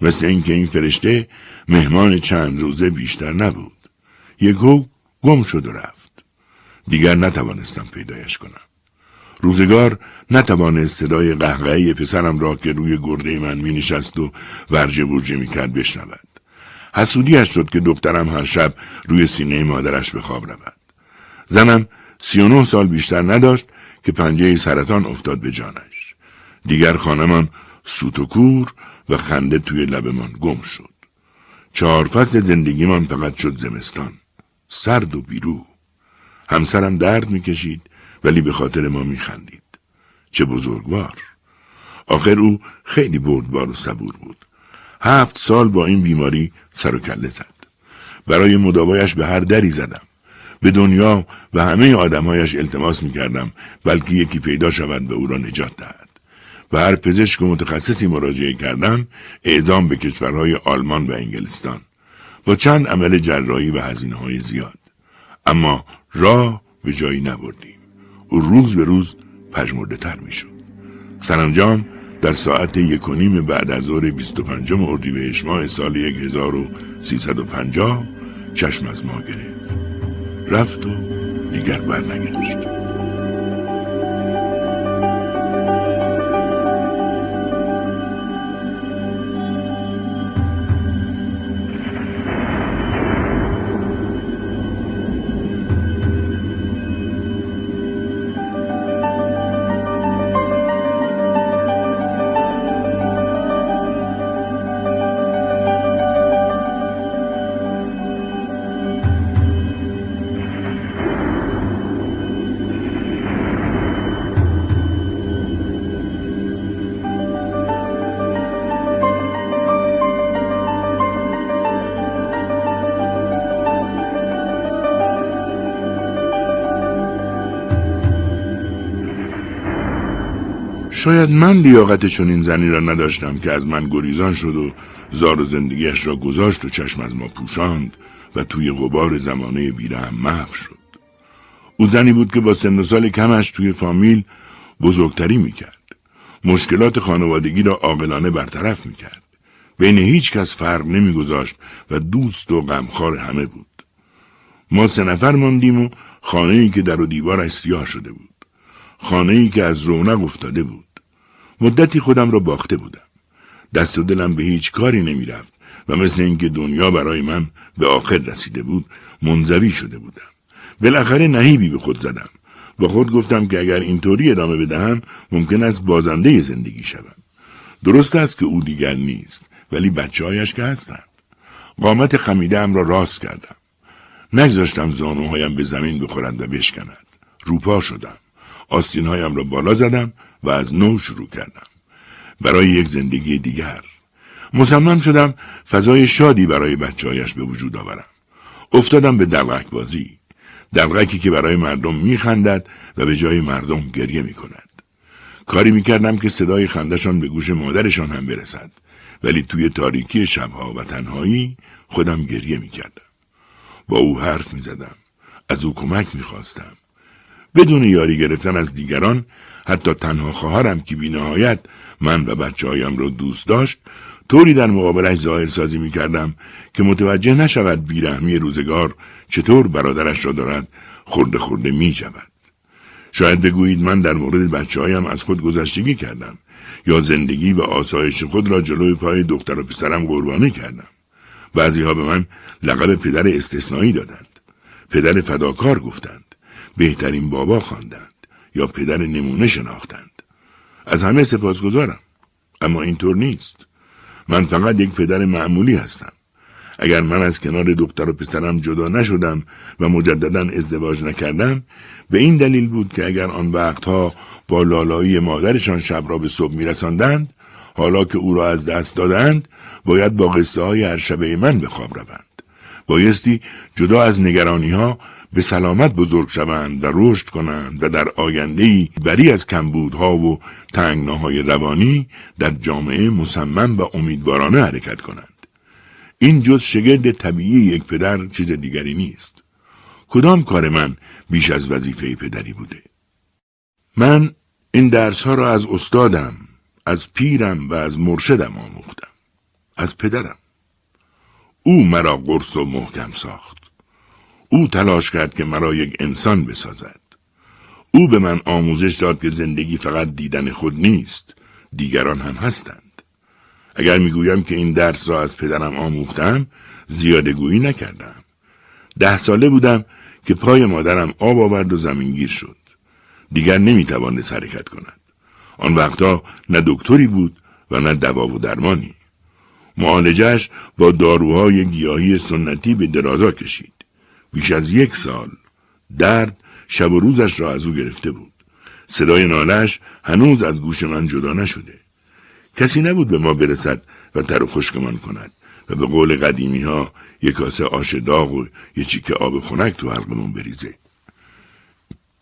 مثل اینکه این فرشته مهمان چند روزه بیشتر نبود. یکو گم شد و رفت. دیگر نتوانستم پیدایش کنم. روزگار نتوانست صدای قهقهی پسرم را که روی گرده من می نشست و ورجه برجه می کرد بشنود. حسودیش شد که دخترم هر شب روی سینه مادرش به خواب رود. زنم سی و نه سال بیشتر نداشت که پنجه سرطان افتاد به جانش. دیگر خانمان سوت و کور و خنده توی لبمان گم شد. چهار فصل زندگیمان فقط شد زمستان. سرد و بیرو. همسرم درد می‌کشید ولی به خاطر ما میخندید. چه بزرگوار. آخر او خیلی بردبار و صبور بود. هفت سال با این بیماری سر و کله زد. برای مداوایش به هر دری زدم. به دنیا و همه آدمهایش التماس می کردم بلکه یکی پیدا شود و او را نجات دهد. و هر پزشک و متخصصی مراجعه کردم اعزام به کشورهای آلمان و انگلستان با چند عمل جراحی و هزینه های زیاد. اما راه به جایی نبردیم. او روز به روز پژمرده تر می. سرانجام در ساعت یک و نیم بعد از ظهر 25 اردیبهشت ماه سال 1350 چشم از ما گرفت. رفت و دیگر برنگشت. شاید من لیاقت چنین زنی را نداشتم که از من گریزان شد و زار و زندگیش را گذاشت و چشم از ما پوشاند و توی غبار زمانه بیرهم محو شد. او زنی بود که با سن سال کمش توی فامیل بزرگتری می‌کرد. مشکلات خانوادگی را عاقلانه برطرف می‌کرد. بین هیچ کس فرق نمیگذاشت و دوست و غمخوار همه بود. ما سه نفر ماندیم و خانه ای که در و دیوارش سیاه شده بود. خانه ای که از رونق افتاده بود. مدتی خودم را باخته بودم. دست و دلم به هیچ کاری نمی‌رفت و مثل اینکه دنیا برای من به آخر رسیده بود منزوی شده بودم. بالاخره نهیبی به خود زدم. با خود گفتم که اگر اینطوری ادامه بدهم ممکن است بازنده زندگی شوم. درست است که او دیگر نیست ولی بچه هایش که هستند. قامت خمیده را راست کردم. نگذاشتم زانوهایم به زمین بخورند و بشکند روپا شدم. آستینهایم را بالا زدم و از نو شروع کردم. برای یک زندگی دیگر. مصمم شدم فضای شادی برای بچههایش به وجود آورم. افتادم به دلغک بازی. دلغکی که برای مردم میخندد و به جای مردم گریه می‌کند. کاری می‌کردم که صدای خندشان به گوش مادرشان هم برسد. ولی توی تاریکی شبها و تنهایی خودم گریه می‌کردم. با او حرف می‌زدم. از او کمک می‌خواستم. بدون یاری گرفتن از دیگران حتی تنها خواهرم که بینهایت من و بچه هایم را دوست داشت طوری در مقابلش ظاهر سازی می کردم که متوجه نشود بیرحمی روزگار چطور برادرش را دارد خورده خورده می جود. شاید بگویید من در مورد بچه هایم از خود گذشتگی کردم یا زندگی و آسایش خود را جلوی پای دختر و پسرم قربانی کردم. بعضی ها به من لقب پدر استثنایی دادند. پدر فداکار گفتند. بهترین بابا خواندند یا پدر نمونه شناختند. از همه سپاسگزارم. اما اینطور نیست. من فقط یک پدر معمولی هستم. اگر من از کنار دختر و پسرم جدا نشدم و مجددا ازدواج نکردم به این دلیل بود که اگر آن وقتها با لالایی مادرشان شب را به صبح میرساندند حالا که او را از دست دادند باید با قصه های هر شبه من به خواب روند بایستی جدا از نگرانی ها به سلامت بزرگ شوند و رشد کنند و در آینده بری از کمبودها و تنگناهای روانی در جامعه مصمم و امیدوارانه حرکت کنند. این جز شگرد طبیعی یک پدر چیز دیگری نیست. کدام کار من بیش از وظیفه پدری بوده؟ من این درس ها را از استادم، از پیرم و از مرشدم آموختم. از پدرم. او مرا قرص و محکم ساخت. او تلاش کرد که مرا یک انسان بسازد. او به من آموزش داد که زندگی فقط دیدن خود نیست، دیگران هم هستند. اگر می‌گویم که این درس را از پدرم آموختم، زیاده گویی نکردم. ده ساله بودم که پای مادرم آب آورد و زمینگیر شد. دیگر نمی‌توانست حرکت کند. آن وقتا نه دکتری بود و نه دوا و درمانی. معالجش با داروهای گیاهی سنتی به درازا کشید. بیش از یک سال درد شب و روزش را از او گرفته بود. صدای نالش هنوز از گوش من جدا نشده. کسی نبود به ما برسد و تر و خشکمان کند و به قول قدیمی ها یک کاسه آش داغ و یه چیک آب خنک تو حلقمون بریزه.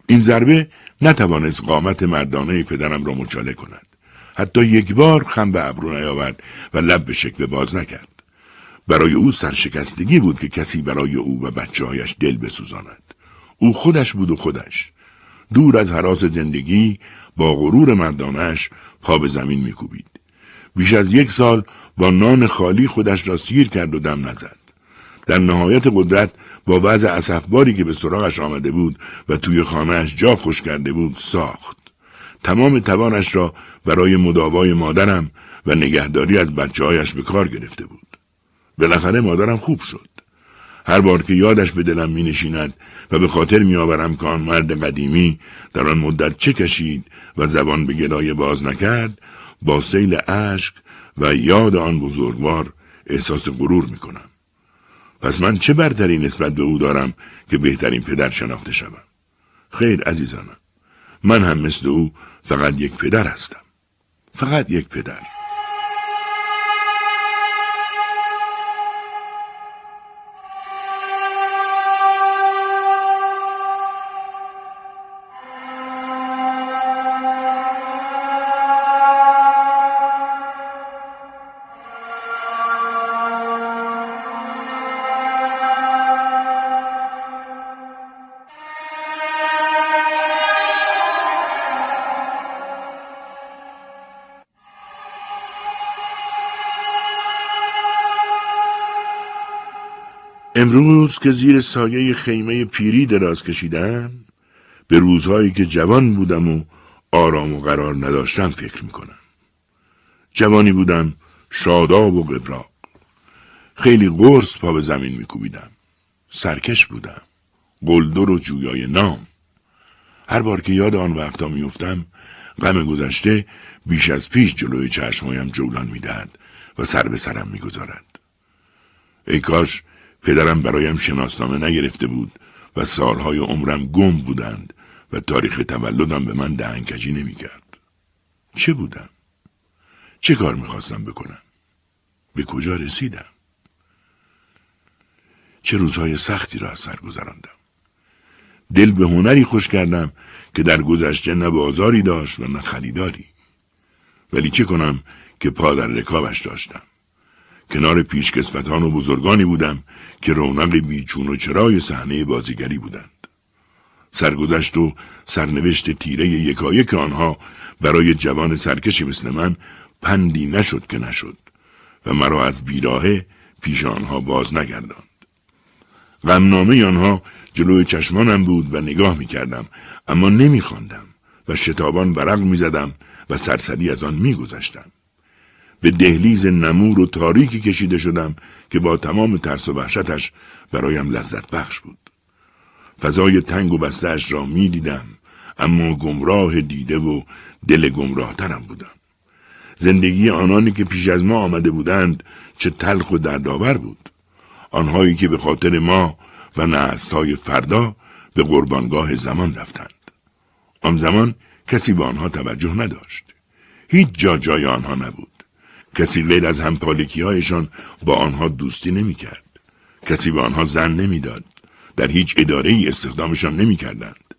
این ضربه نتوانست قامت مردانه پدرم را مچاله کند. حتی یک بار خم به ابرو نیاورد و لب به شکوه باز نکرد. برای او سرشکستگی بود که کسی برای او و بچه هایش دل بسوزاند. او خودش بود و خودش. دور از حراس زندگی با غرور مردانش پا به زمین میکوبید. بیش از یک سال با نان خالی خودش را سیر کرد و دم نزد. در نهایت قدرت با وضع اصفباری که به سراغش آمده بود و توی خانهش جا خوش کرده بود ساخت. تمام توانش را برای مداوای مادرم و نگهداری از بچه هایش به کار گرفته بود. بالاخره مادرم خوب شد. هر بار که یادش به دلم می نشیند و به خاطر می آورم که آن مرد قدیمی در آن مدت چه کشید و زبان به گلایه باز نکرد با سیل اشک و یاد آن بزرگوار احساس غرور می کنم. پس من چه برتری نسبت به او دارم که بهترین پدر شناخته شوم؟ خیر عزیزانم من هم مثل او فقط یک پدر هستم. فقط یک پدر. امروز که زیر سایه خیمه پیری دراز کشیدم به روزهایی که جوان بودم و آرام و قرار نداشتم فکر می‌کنم. جوانی بودم شاداب و قبراق. خیلی قرص پا به زمین میکوبیدم. سرکش بودم. قلدر و جویای نام. هر بار که یاد آن وقتا میفتم غم گذشته بیش از پیش جلوی چشمایم جولان می‌دهد و سر به سرم می‌گذارد. ای کاش پدرم برایم شناسنامه نگرفته بود و سالهای عمرم گم بودند و تاریخ تولدم به من دهنکجی نمی‌کرد. چه بودم؟ چه کار می‌خواستم بکنم؟ به کجا رسیدم؟ چه روزهای سختی را از سر گذراندم. دل به هنری خوش کردم که در گذشته نه بازاری داشت و نه خریداری. ولی چه کنم که پا در رکابش داشتم. کنار پیشکسوتان و بزرگانی بودم که رونق بیچون و چرای صحنه بازیگری بودند سرگذشت و سرنوشت تیره یکایک آنها برای جوان سرکشی مثل من پندی نشد که نشد و مرا از بیراهه پیش آنها باز نگرداند غمنامه آنها جلوی چشمانم بود و نگاه می کردم اما نمی خواندم و شتابان ورق می زدم و سرسری از آن می گذشتم. به دهلیز نمور و تاریکی کشیده شدم که با تمام ترس و وحشتش برایم لذت بخش بود. فضای تنگ و بستش را می دیدم اما گمراه دیده و دل گمراه ترم بودم. زندگی آنانی که پیش از ما آمده بودند چه تلخ و دردآور بود. آنهایی که به خاطر ما و های فردا به قربانگاه زمان رفتند. آن زمان کسی به آنها توجه نداشت. هیچ جا جای آنها نبود. کسی غیر از همپالکی هایشان با آنها دوستی نمی کرد. کسی به آنها زن نمی‌داد. در هیچ اداره ای استخدامشان نمی کردند.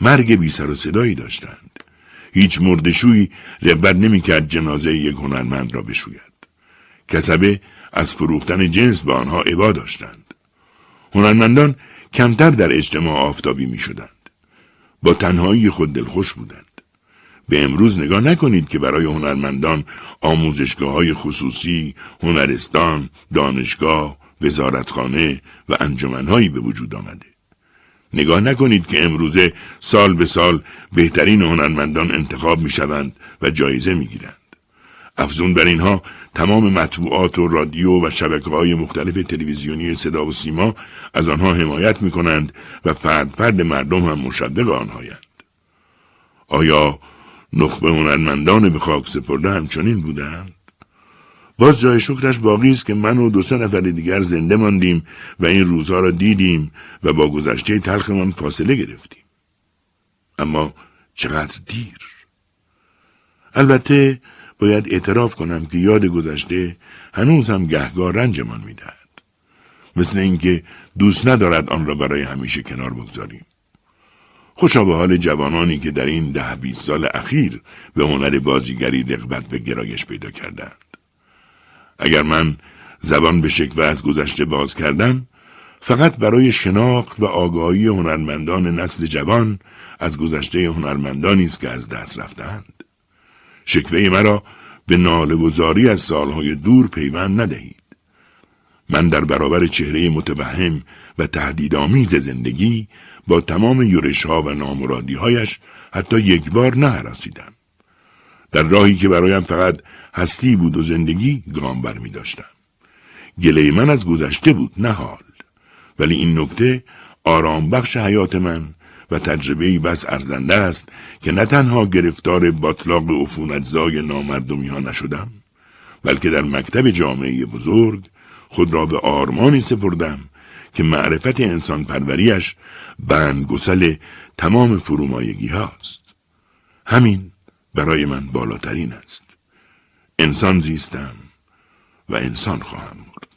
مرگ بی سر و صدایی داشتند. هیچ مردشویی رغبت نمی کرد جنازه یک هنرمند را بشوید. کسبه از فروختن جنس به آنها عبا داشتند. هنرمندان کمتر در اجتماع آفتابی می شدند. با تنهایی خود دلخوش بودند. به امروز نگاه نکنید که برای هنرمندان آموزشگاه های خصوصی، هنرستان، دانشگاه، وزارتخانه و انجمنهایی به وجود آمده. نگاه نکنید که امروزه سال به سال بهترین هنرمندان انتخاب می شوند و جایزه می گیرند. افزون بر اینها تمام مطبوعات و رادیو و شبکه های مختلف تلویزیونی صدا و سیما از آنها حمایت می کنند و فرد فرد مردم هم مشدق آنهایند. آیا نخبه هنرمندان به خاک سپرده همچنین بودند؟ باز جای شکرش باقی است که من و دو سه نفر دیگر زنده ماندیم و این روزها را دیدیم و با گذشته تلخمان فاصله گرفتیم. اما چقدر دیر. البته باید اعتراف کنم که یاد گذشته هنوز هم گهگاه رنجمان می‌دهد. مثل اینکه دوست ندارد آن را برای همیشه کنار بگذاریم. خوشا به حال جوانانی که در این ده بیست سال اخیر به هنر بازیگری رغبت به گرایش پیدا کردند. اگر من زبان به شکل از گذشته باز کردم فقط برای شناخت و آگاهی هنرمندان نسل جوان از گذشته هنرمندانی است که از دست رفتند شکوه مرا به ناله و زاری از سالهای دور پیوند ندهید من در برابر چهره متوهم و تهدیدآمیز زندگی با تمام یورش ها و نامرادی هایش حتی یک بار نهراسیدم در راهی که برایم فقط هستی بود و زندگی گام بر می داشتم. گله من از گذشته بود نه حال. ولی این نکته آرام بخش حیات من و تجربه بس ارزنده است که نه تنها گرفتار باطلاق عفونتزای نامردمی ها نشدم بلکه در مکتب جامعه بزرگ خود را به آرمانی سپردم که معرفت انسان پروریش بند گسل تمام فرومایگی هاست. همین برای من بالاترین است. انسان زیستم و انسان خواهم مرد.